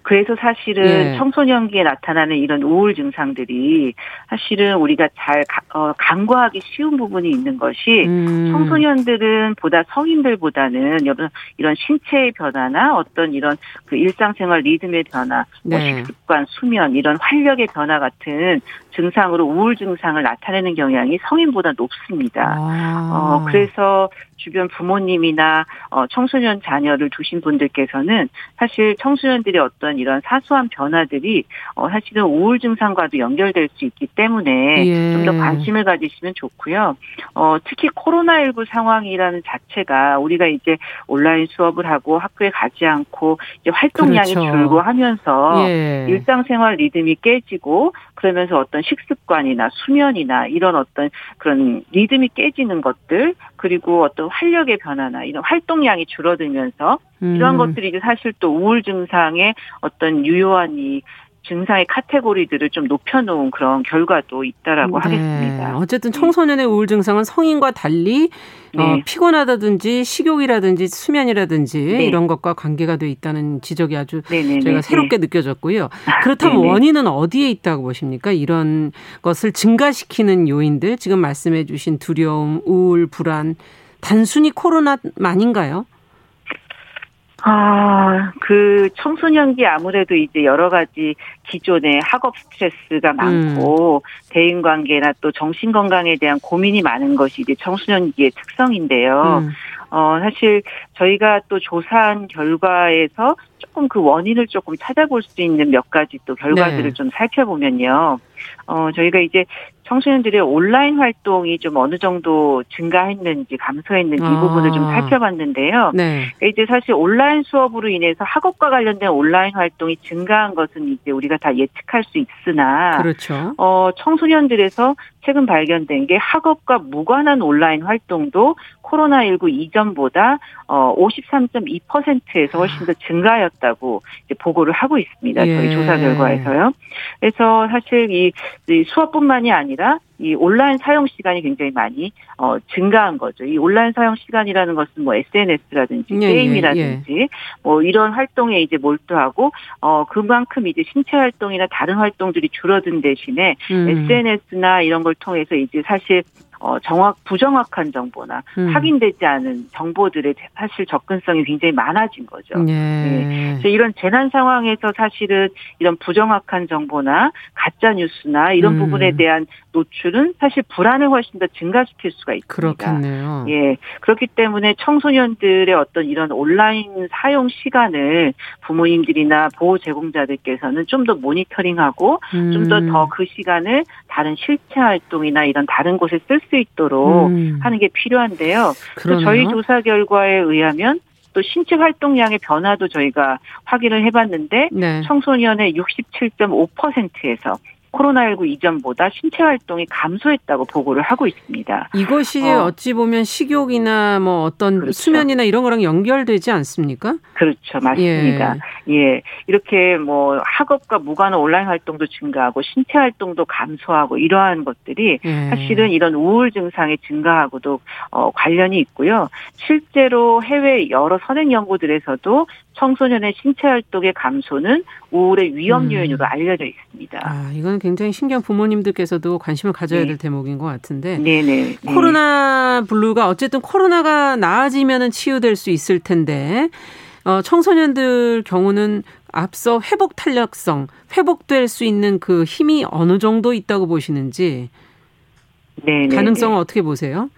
그래서 사실은 예. 청소년기에 나타나는 이런 우울 증상들이 사실은 우리가 잘 가- 어, 간과하기 쉬운 부분이 있는 것이 음. 청소년들은 보다 성인들보다는 이런 이런 신체의 변화나 어떤 이런 그 일상생활 리듬의 변화, 뭐 네. 식습관, 수면 이런 활력의 변화 같은 증상으로 우울 증상을 나타내는 경향이 성인보다 높습니다. 아. 어, 그래서 주변 부모님이나 어, 청소년 자녀를 두신 분들께서는 사실 청소년들의 어떤 이런 사소한 변화들이 어, 사실은 우울 증상과도 연결될 수 있기 때문에 예. 좀더 관심을 가지시면 좋고요. 어, 특히 코로나19 상황이라는 자체가 우리가 이제 온라인 수업을 하고 학교에 가지 않고 이제 활동량이 그렇죠. 줄고 하면서 예. 일상생활 리듬이 깨지고 그러면서 어떤 식습관이나 수면이나 이런 어떤 그런 리듬이 깨지는 것들 그리고 어떤 활력의 변화나 이런 활동량이 줄어들면서 이런 음. 것들이 이제 사실 또 우울 증상의 어떤 유효한 이 증상의 카테고리들을 좀 높여놓은 그런 결과도 있다라고 네. 하겠습니다. 어쨌든 청소년의 우울 증상은 성인과 달리 어, 네. 피곤하다든지 식욕이라든지 수면이라든지 네. 이런 것과 관계가 돼 있다는 지적이 아주 네네네. 저희가 새롭게 느껴졌고요. 그렇다면. 원인은 어디에 있다고 보십니까? 이런 것을 증가시키는 요인들 지금 말씀해 주신 두려움, 우울, 불안 단순히 코로나만인가요? 아, 그 청소년기 아무래도 이제 여러 가지 기존의 학업 스트레스가 많고 대인 관계나 또 정신 건강에 대한 고민이 많은 것이 이제 청소년기의 특성인데요. 음. 어, 사실 저희가 또 조사한 결과에서 조금 그 원인을 조금 찾아볼 수 있는 몇 가지 또 결과들을 네. 좀 살펴보면요. 어, 저희가 이제 청소년들의 온라인 활동이 좀 어느 정도 증가했는지 감소했는지 이 아. 부분을 좀 살펴봤는데요. 네. 그러니까 이제 사실 온라인 수업으로 인해서 학업과 관련된 온라인 활동이 증가한 것은 이제 우리가 다 예측할 수 있으나 그렇죠. 어, 청소년들에서 최근 발견된 게 학업과 무관한 온라인 활동도 코로나19 이전보다 어, 53.2%에서 훨씬 더 증가하였다고 이제 보고를 하고 있습니다. 예. 저희 조사 결과에서요. 그래서 사실 이, 이 수업뿐만이 아니라 이 온라인 사용 시간이 굉장히 많이 어, 증가한 거죠. 이 온라인 사용 시간이라는 것은 뭐 SNS라든지 예, 예, 게임이라든지 뭐 이런 활동에 이제 몰두하고 어 그만큼 이제 신체 활동이나 다른 활동들이 줄어든 대신에 음. SNS나 이런 걸 통해서 이제 사실 어 정확 부정확한 정보나 음. 확인되지 않은 정보들의 사실 접근성이 굉장히 많아진 거죠. 예. 그래서 이런 재난 상황에서 사실은 이런 부정확한 정보나 가짜 뉴스나 이런 음. 부분에 대한 노출은 사실 불안을 훨씬 더 증가시킬 수가 있습니다. 그렇겠네요. 예. 그렇기 때문에 청소년들의 어떤 이런 온라인 사용 시간을 부모님들이나 보호 제공자들께서는 좀 더 모니터링하고 좀더 음. 더그 시간을 다른 실체 활동이나 이런 다른 곳에 쓸 수 있도록 음. 하는 게 필요한데요. 또 그러네요. 저희 조사 결과에 의하면 또 신체 활동량의 변화도 저희가 확인을 해봤는데 네. 청소년의 67.5%에서 코로나19 이전보다 신체 활동이 감소했다고 보고를 하고 있습니다. 이것이 어. 어. 찌 보면 식욕이나 뭐 어떤 그렇죠. 수면이나 이런 거랑 연결되지 않습니까? 그렇죠. 맞습니다. 예. 이렇게 뭐 학업과 무관한 온라인 활동도 증가하고 신체 활동도 감소하고 이러한 것들이 예. 사실은 이런 우울 증상의 증가하고도 어, 관련이 있고요. 실제로 해외 여러 선행 연구들에서도 청소년의 신체 활동의 감소는 우울의 위험 음. 요인으로 알려져 있습니다. 아, 이건 굉장히 신기한 부모님들께서도 관심을 가져야 네. 될 대목인 것 같은데. 네네. 네. 코로나 블루가 어쨌든 코로나가 나아지면은 치유될 수 있을 텐데 어, 청소년들 경우는 앞서 회복 탄력성, 회복될 수 있는 그 힘이 어느 정도 있다고 보시는지 네네. 가능성을 어떻게 보세요?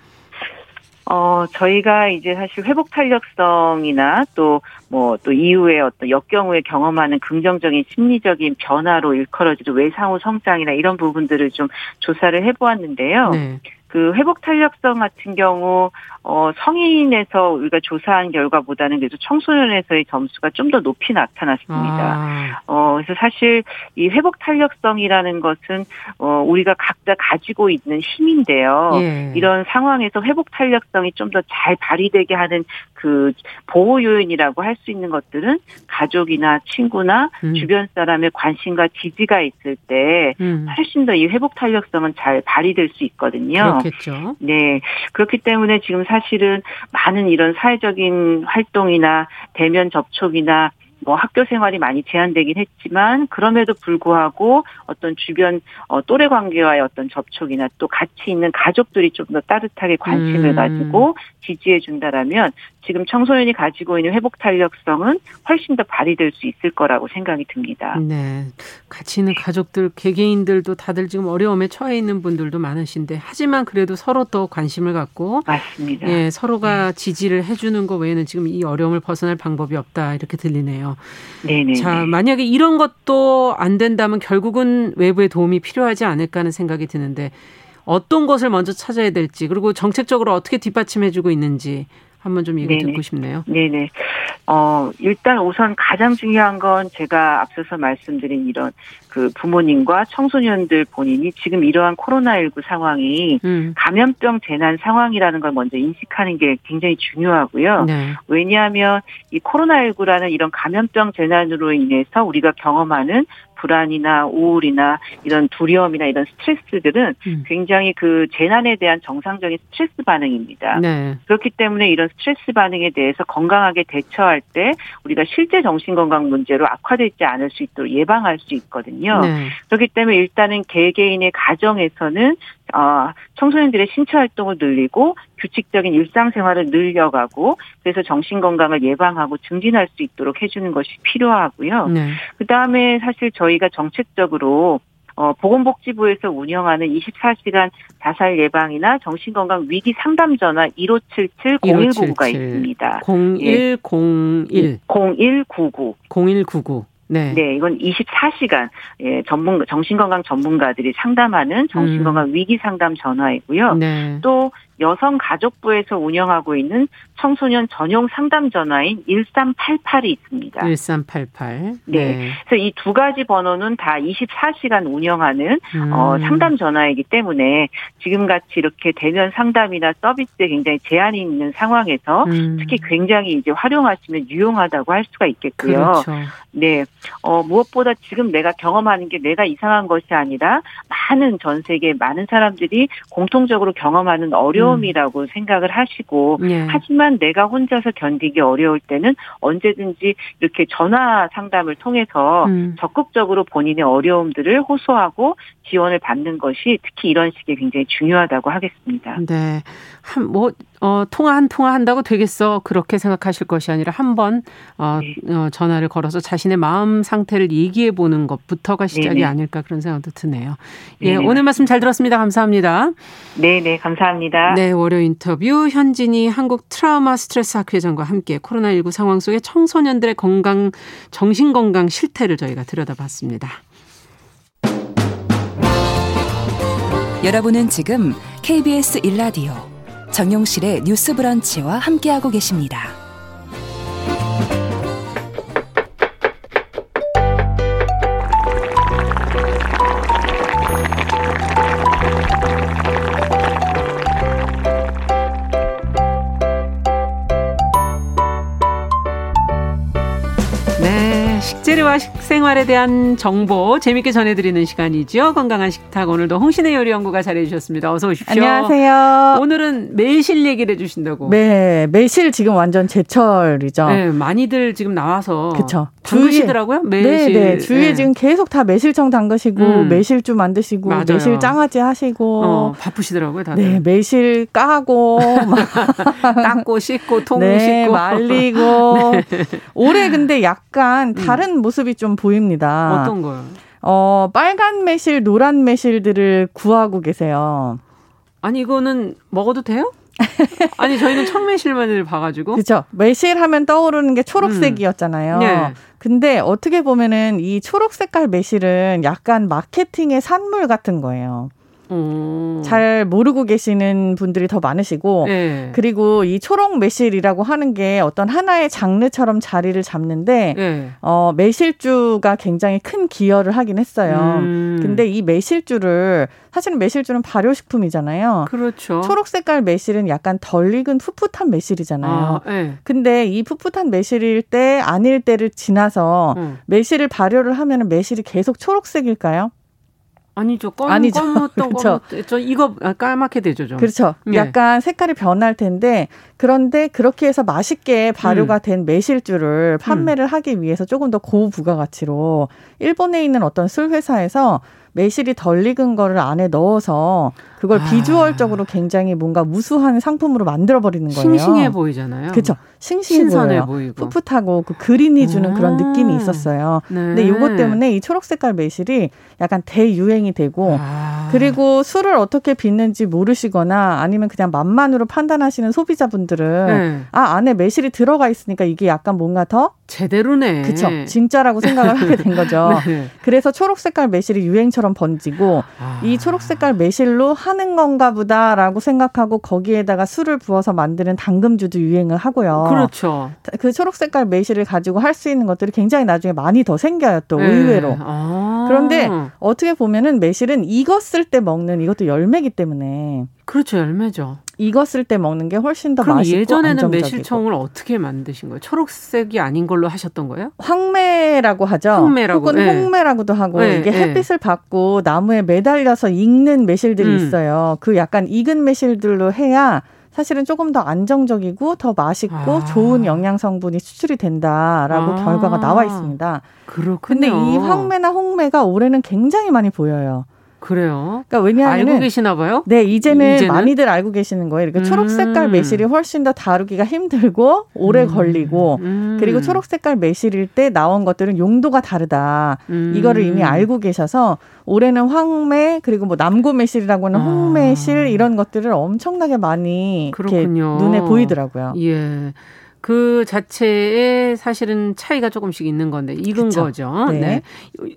어, 저희가 이제 사실 회복 탄력성이나 또 뭐 또 이후에 어떤 역경후에 경험하는 긍정적인 심리적인 변화로 일컬어지는 외상후 성장이나 이런 부분들을 좀 조사를 해보았는데요. 네. 그 회복 탄력성 같은 경우 어 성인에서 우리가 조사한 결과보다는 그래도 청소년에서의 점수가 좀 더 높이 나타났습니다. 아, 어, 그래서 사실 이 회복 탄력성이라는 것은 어, 우리가 각자 가지고 있는 힘인데요. 예. 이런 상황에서 회복 탄력성이 좀 더 잘 발휘되게 하는 그 보호 요인이라고 할 수 있는 것들은 가족이나 친구나 음. 주변 사람의 관심과 지지가 있을 때 음, 훨씬 더 이 회복 탄력성은 잘 발휘될 수 있거든요. 그렇겠죠. 네. 그렇기 때문에 지금 사실은 많은 이런 사회적인 활동이나 대면 접촉이나 뭐 학교 생활이 많이 제한되긴 했지만 그럼에도 불구하고 어떤 주변 어, 또래 관계와의 어떤 접촉이나 또 같이 있는 가족들이 좀 더 따뜻하게 관심을 음. 가지고 지지해 준다라면 지금 청소년이 가지고 있는 회복 탄력성은 훨씬 더 발휘될 수 있을 거라고 생각이 듭니다. 네. 같이 있는 가족들, 개개인들도 다들 지금 어려움에 처해 있는 분들도 많으신데, 하지만 그래도 서로 또 관심을 갖고, 맞습니다. 예, 서로가 지지를 해 주는 것 외에는 지금 이 어려움을 벗어날 방법이 없다, 이렇게 들리네요. 네네. 자, 만약에 이런 것도 안 된다면 결국은 외부의 도움이 필요하지 않을까 하는 생각이 드는데, 어떤 것을 먼저 찾아야 될지, 그리고 정책적으로 어떻게 뒷받침해주고 있는지, 한번 좀 얘기 네네. 듣고 싶네요. 네네. 어, 일단 우선 가장 중요한 건 제가 앞서서 말씀드린 이런 그 부모님과 청소년들 본인이 지금 이러한 코로나19 상황이 음. 감염병 재난 상황이라는 걸 먼저 인식하는 게 굉장히 중요하고요. 네. 왜냐하면 이 코로나19라는 이런 감염병 재난으로 인해서 우리가 경험하는 불안이나 우울이나 이런 두려움이나 이런 스트레스들은 음. 굉장히 그 재난에 대한 정상적인 스트레스 반응입니다. 네. 그렇기 때문에 이런 스트레스 반응에 대해서 건강하게 대처할 때 우리가 실제 정신건강 문제로 악화되지 않을 수 있도록 예방할 수 있거든요. 네. 그렇기 때문에 일단은 개개인의 가정에서는 어, 청소년들의 신체 활동을 늘리고 규칙적인 일상생활을 늘려가고 그래서 정신건강을 예방하고 증진할 수 있도록 해주는 것이 필요하고요. 네. 그 다음에 사실 저희가 정책적으로 어, 보건복지부에서 운영하는 24시간 자살 예방이나 정신건강 위기 상담 전화 1577 0199가 1577. 있습니다. 0101 0199. 0199. 네. 네, 이건 24시간 예, 전문 정신건강 전문가들이 상담하는 정신건강 음. 위기 상담 전화이고요. 네. 또 여성가족부에서 운영하고 있는 청소년 전용 상담 전화인 1388이 있습니다. 1388. 네. 네. 그래서 이 두 가지 번호는 다 24시간 운영하는 음. 어, 상담 전화이기 때문에 지금 같이 이렇게 대면 상담이나 서비스에 굉장히 제한이 있는 상황에서 음. 특히 굉장히 이제 활용하시면 유용하다고 할 수가 있겠고요. 그렇죠. 네. 어, 무엇보다 지금 내가 경험하는 게 내가 이상한 것이 아니라 많은 전 세계 많은 사람들이 공통적으로 경험하는 어려 움이라고 음. 생각을 하시고 예. 하지만 내가 혼자서 견디기 어려울 때는 언제든지 이렇게 전화 상담을 통해서 음. 적극적으로 본인의 어려움들을 호소하고 지원을 받는 것이 특히 이런 시기에 굉장히 중요하다고 하겠습니다. 네. 한, 뭐, 어, 통화 한 통화 한다고 되겠어. 그렇게 생각하실 것이 아니라 한번, 어, 네. 어, 전화를 걸어서 자신의 마음 상태를 얘기해 보는 것부터가 시작이 네네. 아닐까 그런 생각도 드네요. 예, 네네. 오늘 말씀 잘 들었습니다. 감사합니다. 네 네, 감사합니다. 네, 월요 인터뷰 현진이 한국 트라우마 스트레스 학회장과 함께 코로나19 상황 속에 청소년들의 건강, 정신 건강 실태를 저희가 들여다봤습니다. 여러분은 지금 KBS 1라디오 정용실의 뉴스 브런치와 함께하고 계십니다. 식재료와 식생활에 대한 정보 재밌게 전해드리는 시간이죠. 건강한 식탁 오늘도 홍신의 요리 연구가 잘해주셨습니다. 어서 오십시오. 안녕하세요. 오늘은 매실 얘기를 해주신다고. 네, 매실 지금 완전 제철이죠. 네, 많이들 지금 나와서 그쵸. 담그시더라고요. 매실. 네, 네. 주위에 네. 지금 계속 다 매실청 담그시고 음. 매실주 만드시고 맞아요. 매실 장아찌 하시고 어, 바쁘시더라고요. 다들. 네, 매실 까고 닦고 씻고 통 네, 씻고 말리고 네. 올해 근데 약간 음. 다른 음. 모습이 좀 보입니다. 어떤 거요? 어, 빨간 매실, 노란 매실들을 구하고 계세요. 아니 이거는 먹어도 돼요? 아니 저희는 청매실만을 봐가지고 그렇죠 매실 하면 떠오르는 게 초록색이었잖아요. 음. 네. 근데 어떻게 보면은 이 초록 색깔 매실은 약간 마케팅의 산물 같은 거예요. 음. 잘 모르고 계시는 분들이 더 많으시고 네. 그리고 이 초록 매실이라고 하는 게 어떤 하나의 장르처럼 자리를 잡는데 네. 어 매실주가 굉장히 큰 기여를 하긴 했어요. 음. 근데 이 매실주를 사실은 매실주는 발효식품이잖아요. 그렇죠. 초록 색깔 매실은 약간 덜 익은 풋풋한 매실이잖아요. 아, 네. 근데 이 풋풋한 매실일 때 아닐 때를 지나서 음. 매실을 발효를 하면 매실이 계속 초록색일까요? 아니죠. 검, 아니죠. 검었던 그렇죠. 저 이거 까맣게 되죠, 좀. 그렇죠. 예. 약간 색깔이 변할 텐데 그런데 그렇게 해서 맛있게 발효가 음. 된 매실주를 판매를 음. 하기 위해서 조금 더 고부가 가치로 일본에 있는 어떤 술 회사에서 매실이 덜 익은 거를 안에 넣어서 그걸 아. 비주얼적으로 굉장히 뭔가 무수한 상품으로 만들어 버리는 거예요. 싱싱해 보이잖아요. 그렇죠. 싱싱해 보여요. 보이고. 풋풋하고 그 그린이 주는 아. 그런 느낌이 있었어요. 네. 근데 이것 때문에 이 초록 색깔 매실이 약간 대유행이 되고 아. 그리고 술을 어떻게 빚는지 모르시거나 아니면 그냥 맛만으로 판단하시는 소비자분들은 네. 아 안에 매실이 들어가 있으니까 이게 약간 뭔가 더 제대로네. 그렇죠. 진짜라고 생각을 하게 된 거죠. 네. 그래서 초록 색깔 매실이 유행처럼 번지고 아. 이 초록 색깔 매실로 하는 건가 보다라고 생각하고 거기에다가 술을 부어서 만드는 당금주도 유행을 하고요. 그렇죠. 그 초록 색깔 매실을 가지고 할 수 있는 것들이 굉장히 나중에 많이 더 생겨요. 또 네. 의외로. 아. 그런데 어떻게 보면은 매실은 익었을 때 먹는 이것도 열매기 때문에 그렇죠. 열매죠. 익었을 때 먹는 게 훨씬 더 그럼 맛있고 예전에는 안정적이고. 매실청을 어떻게 만드신 거예요? 초록색이 아닌 걸로 하셨던 거예요? 황매라고 하죠. 황매라고. 혹은 네. 홍매라고도 하고 네, 이게 햇빛을 네. 받고 나무에 매달려서 익는 매실들이 음. 있어요. 그 약간 익은 매실들로 해야 사실은 조금 더 안정적이고 더 맛있고 아. 좋은 영양 성분이 추출이 된다라고 아. 결과가 나와 있습니다. 그렇군요. 근데 이 황매나 홍매가 올해는 굉장히 많이 보여요. 그래요? 그러니까 왜냐하면 알고 계시나 봐요? 네, 이제는, 이제는? 많이들 알고 계시는 거예요. 그러니까 음. 초록 색깔 매실이 훨씬 더 다루기가 힘들고 오래 음. 걸리고 음. 그리고 초록 색깔 매실일 때 나온 것들은 용도가 다르다. 음. 이거를 이미 알고 계셔서 올해는 황매 그리고 뭐 남고 매실이라고 하는 아. 홍매실 이런 것들을 엄청나게 많이. 이렇게 눈에 보이더라고요. 예. 그 자체에 사실은 차이가 조금씩 있는 건데 익은 그쵸. 거죠. 네. 네.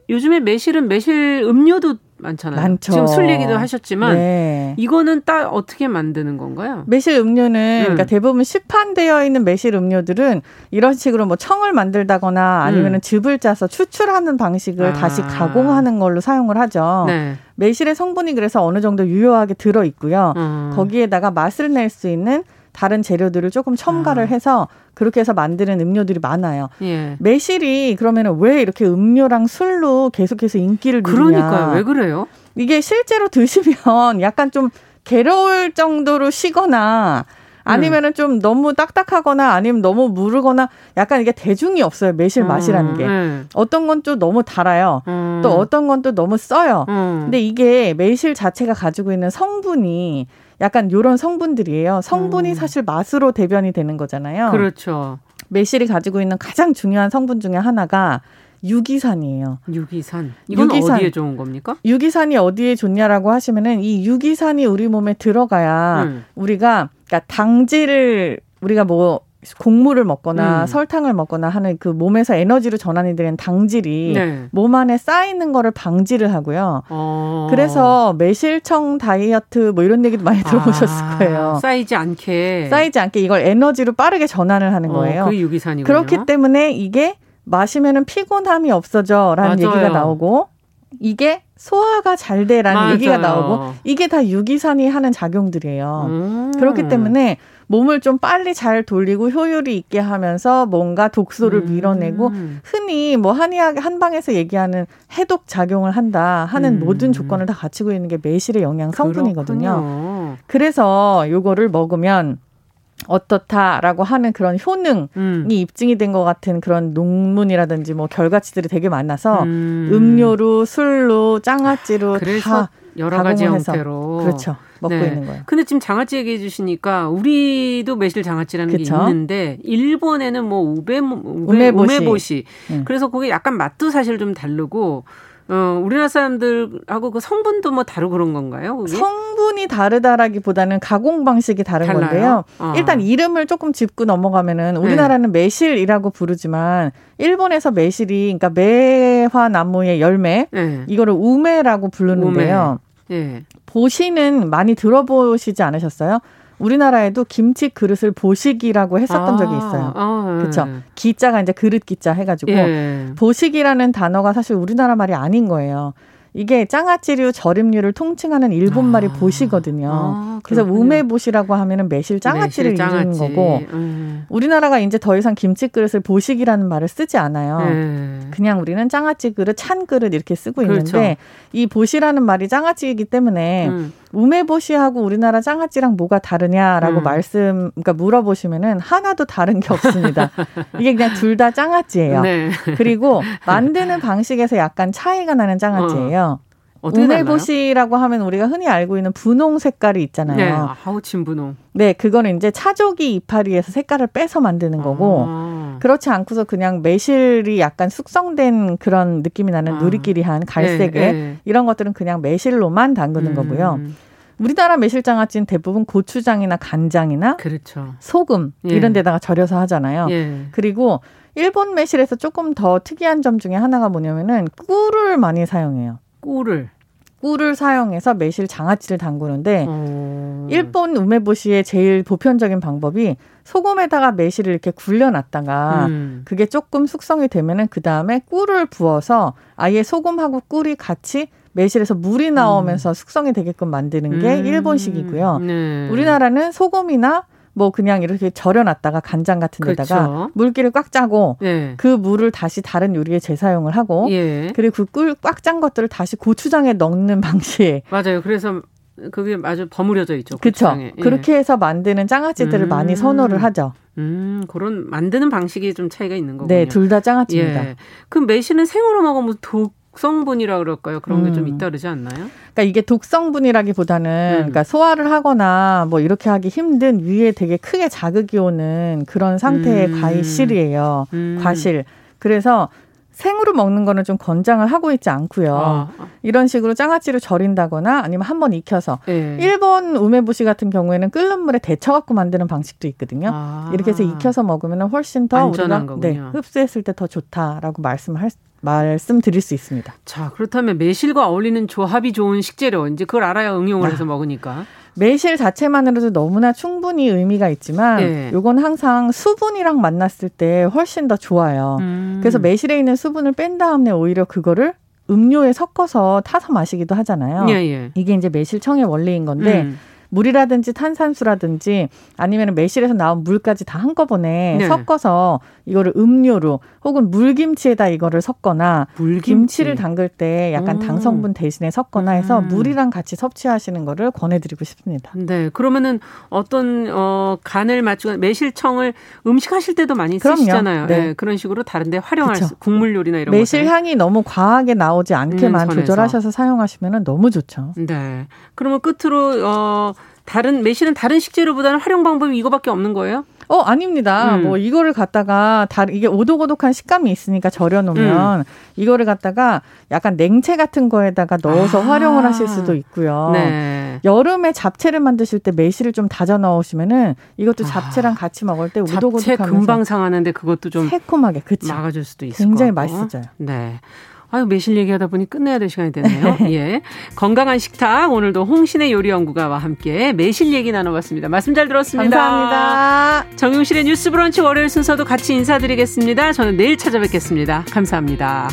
요즘에 매실은 매실 음료도 많잖아요. 많죠. 지금 술 얘기도 하셨지만 네. 이거는 딱 어떻게 만드는 건가요? 매실 음료는 음. 그러니까 대부분 시판되어 있는 매실 음료들은 이런 식으로 뭐 청을 만들다거나 아니면은 음. 즙을 짜서 추출하는 방식을 아. 다시 가공하는 걸로 사용을 하죠. 네. 매실의 성분이 그래서 어느 정도 유효하게 들어 있고요. 음. 거기에다가 맛을 낼 수 있는 다른 재료들을 조금 첨가를 아. 해서 그렇게 해서 만드는 음료들이 많아요. 예. 매실이 그러면은 왜 이렇게 음료랑 술로 계속해서 인기를 누리냐? 그러니까요. 왜 그래요? 이게 실제로 드시면 약간 좀 괴로울 정도로 쉬거나 아니면은 좀 너무 딱딱하거나 아니면 너무 무르거나 약간 이게 대중이 없어요. 매실 맛이라는 게. 음, 어떤 건좀 너무 달아요. 음. 또 어떤 건 또 너무 써요. 음. 근데 이게 매실 자체가 가지고 있는 성분이 약간 요런 성분들이에요. 성분이 음. 사실 맛으로 대변이 되는 거잖아요. 그렇죠. 매실이 가지고 있는 가장 중요한 성분 중에 하나가 유기산이에요. 유기산. 이건 유기산. 어디에 좋은 겁니까? 유기산이 어디에 좋냐라고 하시면은 이 유기산이 우리 몸에 들어가야 음. 우리가 그러니까 당질을 우리가 뭐 곡물을 먹거나 음. 설탕을 먹거나 하는 그 몸에서 에너지로 전환이 되는 당질이 네. 몸 안에 쌓이는 거를 방지를 하고요. 어. 그래서 매실청 다이어트 뭐 이런 얘기도 많이 들어보셨을 아. 거예요. 쌓이지 않게 쌓이지 않게 이걸 에너지로 빠르게 전환을 하는 어, 거예요. 그 유기산이군요. 그렇기 때문에 이게 마시면은 피곤함이 없어져라는 맞아요. 얘기가 나오고 이게 소화가 잘 돼라는 맞아요. 얘기가 나오고 이게 다 유기산이 하는 작용들이에요. 음. 그렇기 때문에 몸을 좀 빨리 잘 돌리고 효율이 있게 하면서 뭔가 독소를 음. 밀어내고 흔히 뭐 한의학 한방에서 얘기하는 해독 작용을 한다 하는 음. 모든 조건을 다 갖추고 있는 게 매실의 영양 성분이거든요. 그렇군요. 그래서 요거를 먹으면 어떻다라고 하는 그런 효능이 음. 입증이 된 것 같은 그런 논문이라든지 뭐 결과치들이 되게 많아서 음. 료로 술로, 장아찌로 다 여러 가지 형태로 그렇죠. 먹고 네. 있는 거예요. 근데 지금 장아찌 얘기해 주시니까 우리도 매실 장아찌라는 그쵸? 게 있는데 일본에는 뭐 우베 우메, 우메보시. 음. 그래서 그게 약간 맛도 사실 좀 다르고 어, 우리나라 사람들하고 그 성분도 뭐 다르고 그런 건가요? 그게? 성분이 다르다라기보다는 가공 방식이 다른 달라요? 건데요. 어. 일단 이름을 조금 짚고 넘어가면은 우리나라는 네. 매실이라고 부르지만 일본에서 매실이 그러니까 매화 나무의 열매 네. 이거를 우메라고 부르는데요. 우메. 네. 보시는 많이 들어보시지 않으셨어요? 우리나라에도 김치 그릇을 보식이라고 했었던 아, 적이 있어요. 아, 네. 그렇죠. 기자가 이제 그릇 기자 해가지고 예. 보식이라는 단어가 사실 우리나라 말이 아닌 거예요. 이게 장아찌류 절임류를 통칭하는 일본 말이 아, 보시거든요. 아, 그래서 우메보시라고 하면은 매실 장아찌를 매실 장아찌. 이루는 거고 음. 우리나라가 이제 더 이상 김치 그릇을 보식이라는 말을 쓰지 않아요. 음. 그냥 우리는 장아찌 그릇, 찬 그릇 이렇게 쓰고 그렇죠. 있는데 이 보시라는 말이 장아찌이기 때문에 음. 우메보시하고 우리나라 장아찌랑 뭐가 다르냐라고 음. 말씀, 그러니까 물어보시면은 하나도 다른 게 없습니다. 이게 그냥 둘 다 장아찌예요. 네. 그리고 만드는 방식에서 약간 차이가 나는 장아찌예요. 어. 우메보시라고 하면 우리가 흔히 알고 있는 분홍 색깔이 있잖아요. 네, 하우친 분홍. 네, 그거는 이제 차조기 이파리에서 색깔을 빼서 만드는 거고, 아. 그렇지 않고서 그냥 매실이 약간 숙성된 그런 느낌이 나는 아. 누리끼리한 갈색의 네, 네. 이런 것들은 그냥 매실로만 담그는 음. 거고요. 우리나라 매실장아찌는 대부분 고추장이나 간장이나 그렇죠. 소금 예. 이런 데다가 절여서 하잖아요. 예. 그리고 일본 매실에서 조금 더 특이한 점 중에 하나가 뭐냐면은 꿀을 많이 사용해요. 꿀을 꿀을 사용해서 매실 장아찌를 담그는데 음. 일본 우메보시의 제일 보편적인 방법이 소금에다가 매실을 이렇게 굴려놨다가 음. 그게 조금 숙성이 되면은 그 다음에 꿀을 부어서 아예 소금하고 꿀이 같이 매실에서 물이 나오면서 음. 숙성이 되게끔 만드는 게 음. 일본식이고요. 네. 우리나라는 소금이나 뭐 그냥 이렇게 절여놨다가 간장 같은 데다가 그렇죠. 물기를 꽉 짜고 예. 그 물을 다시 다른 요리에 재사용을 하고 예. 그리고 그 꿀 꽉 짠 것들을 다시 고추장에 넣는 방식. 맞아요. 그래서 그게 아주 버무려져 있죠. 그렇죠. 예. 그렇게 해서 만드는 장아찌들을 음. 많이 선호를 하죠. 음, 그런 만드는 방식이 좀 차이가 있는 거군요. 네, 둘 다 장아찌입니다. 예. 그 매실은 생으로 먹으면 독 독성분이라 그럴까요? 그런 게좀 음. 그러지 않나요? 그러니까 이게 독성분이라기보다는 음. 그러니까 소화를 하거나 뭐 이렇게 하기 힘든 위에 되게 크게 자극이 오는 그런 상태의 음. 과실이에요. 음. 과실. 그래서 생으로 먹는 거는 좀 권장을 하고 있지 않고요. 아. 이런 식으로 장아찌를 절인다거나 아니면 한 번 익혀서 네. 일본 우메보시 같은 경우에는 끓는 물에 데쳐 갖고 만드는 방식도 있거든요. 아. 이렇게 해서 익혀서 먹으면 훨씬 더 우리가 네, 흡수했을 때 더 좋다라고 말씀할 말씀드릴 수 있습니다. 자, 그렇다면 매실과 어울리는 조합이 좋은 식재료 이제 그걸 알아야 응용을 아. 해서 먹으니까 매실 자체만으로도 너무나 충분히 의미가 있지만 네. 요건 항상 수분이랑 만났을 때 훨씬 더 좋아요. 음. 그래서 매실에 있는 수분을 뺀 다음에 오히려 그거를 음료에 섞어서 타서 마시기도 하잖아요. 예, 예. 이게 이제 매실청의 원리인 건데 음. 물이라든지 탄산수라든지 아니면 매실에서 나온 물까지 다 한꺼번에 네. 섞어서 이거를 음료로 혹은 물김치에다 이거를 섞거나 물김치. 김치를 담글 때 약간 오. 당성분 대신에 섞거나 해서 음. 물이랑 같이 섭취하시는 거를 권해드리고 싶습니다. 네, 그러면은 어떤 어 간을 맞추거나 매실청을 음식하실 때도 많이 그럼요. 쓰시잖아요. 네. 네. 그런 식으로 다른데 활용할 수, 국물 요리나 이런 매실 향이 너무 과하게 나오지 않게만 음, 조절하셔서 사용하시면 너무 좋죠. 네. 그러면 끝으로 어 다른 매실은 다른 식재료보다는 활용 방법이 이거밖에 없는 거예요? 어, 아닙니다. 음. 뭐 이거를 갖다가 다 이게 오독오독한 식감이 있으니까 절여 놓으면 음. 이거를 갖다가 약간 냉채 같은 거에다가 넣어서 아. 활용을 하실 수도 있고요. 네. 여름에 잡채를 만드실 때 매실을 좀 다져 넣으시면은 이것도 잡채랑 아. 같이 먹을 때 오독오독하면서 잡채 금방 상하는데 그것도 좀 새콤하게 그쵸? 막아줄 수도 있을 굉장히 맛있어져요. 네. 아유, 매실 얘기하다 보니 끝내야 될 시간이 됐네요. 예. 건강한 식탁, 오늘도 홍신의 요리연구가와 함께 매실 얘기 나눠봤습니다. 말씀 잘 들었습니다. 감사합니다. 정용실의 뉴스 브런치 월요일 순서도 같이 인사드리겠습니다. 저는 내일 찾아뵙겠습니다. 감사합니다.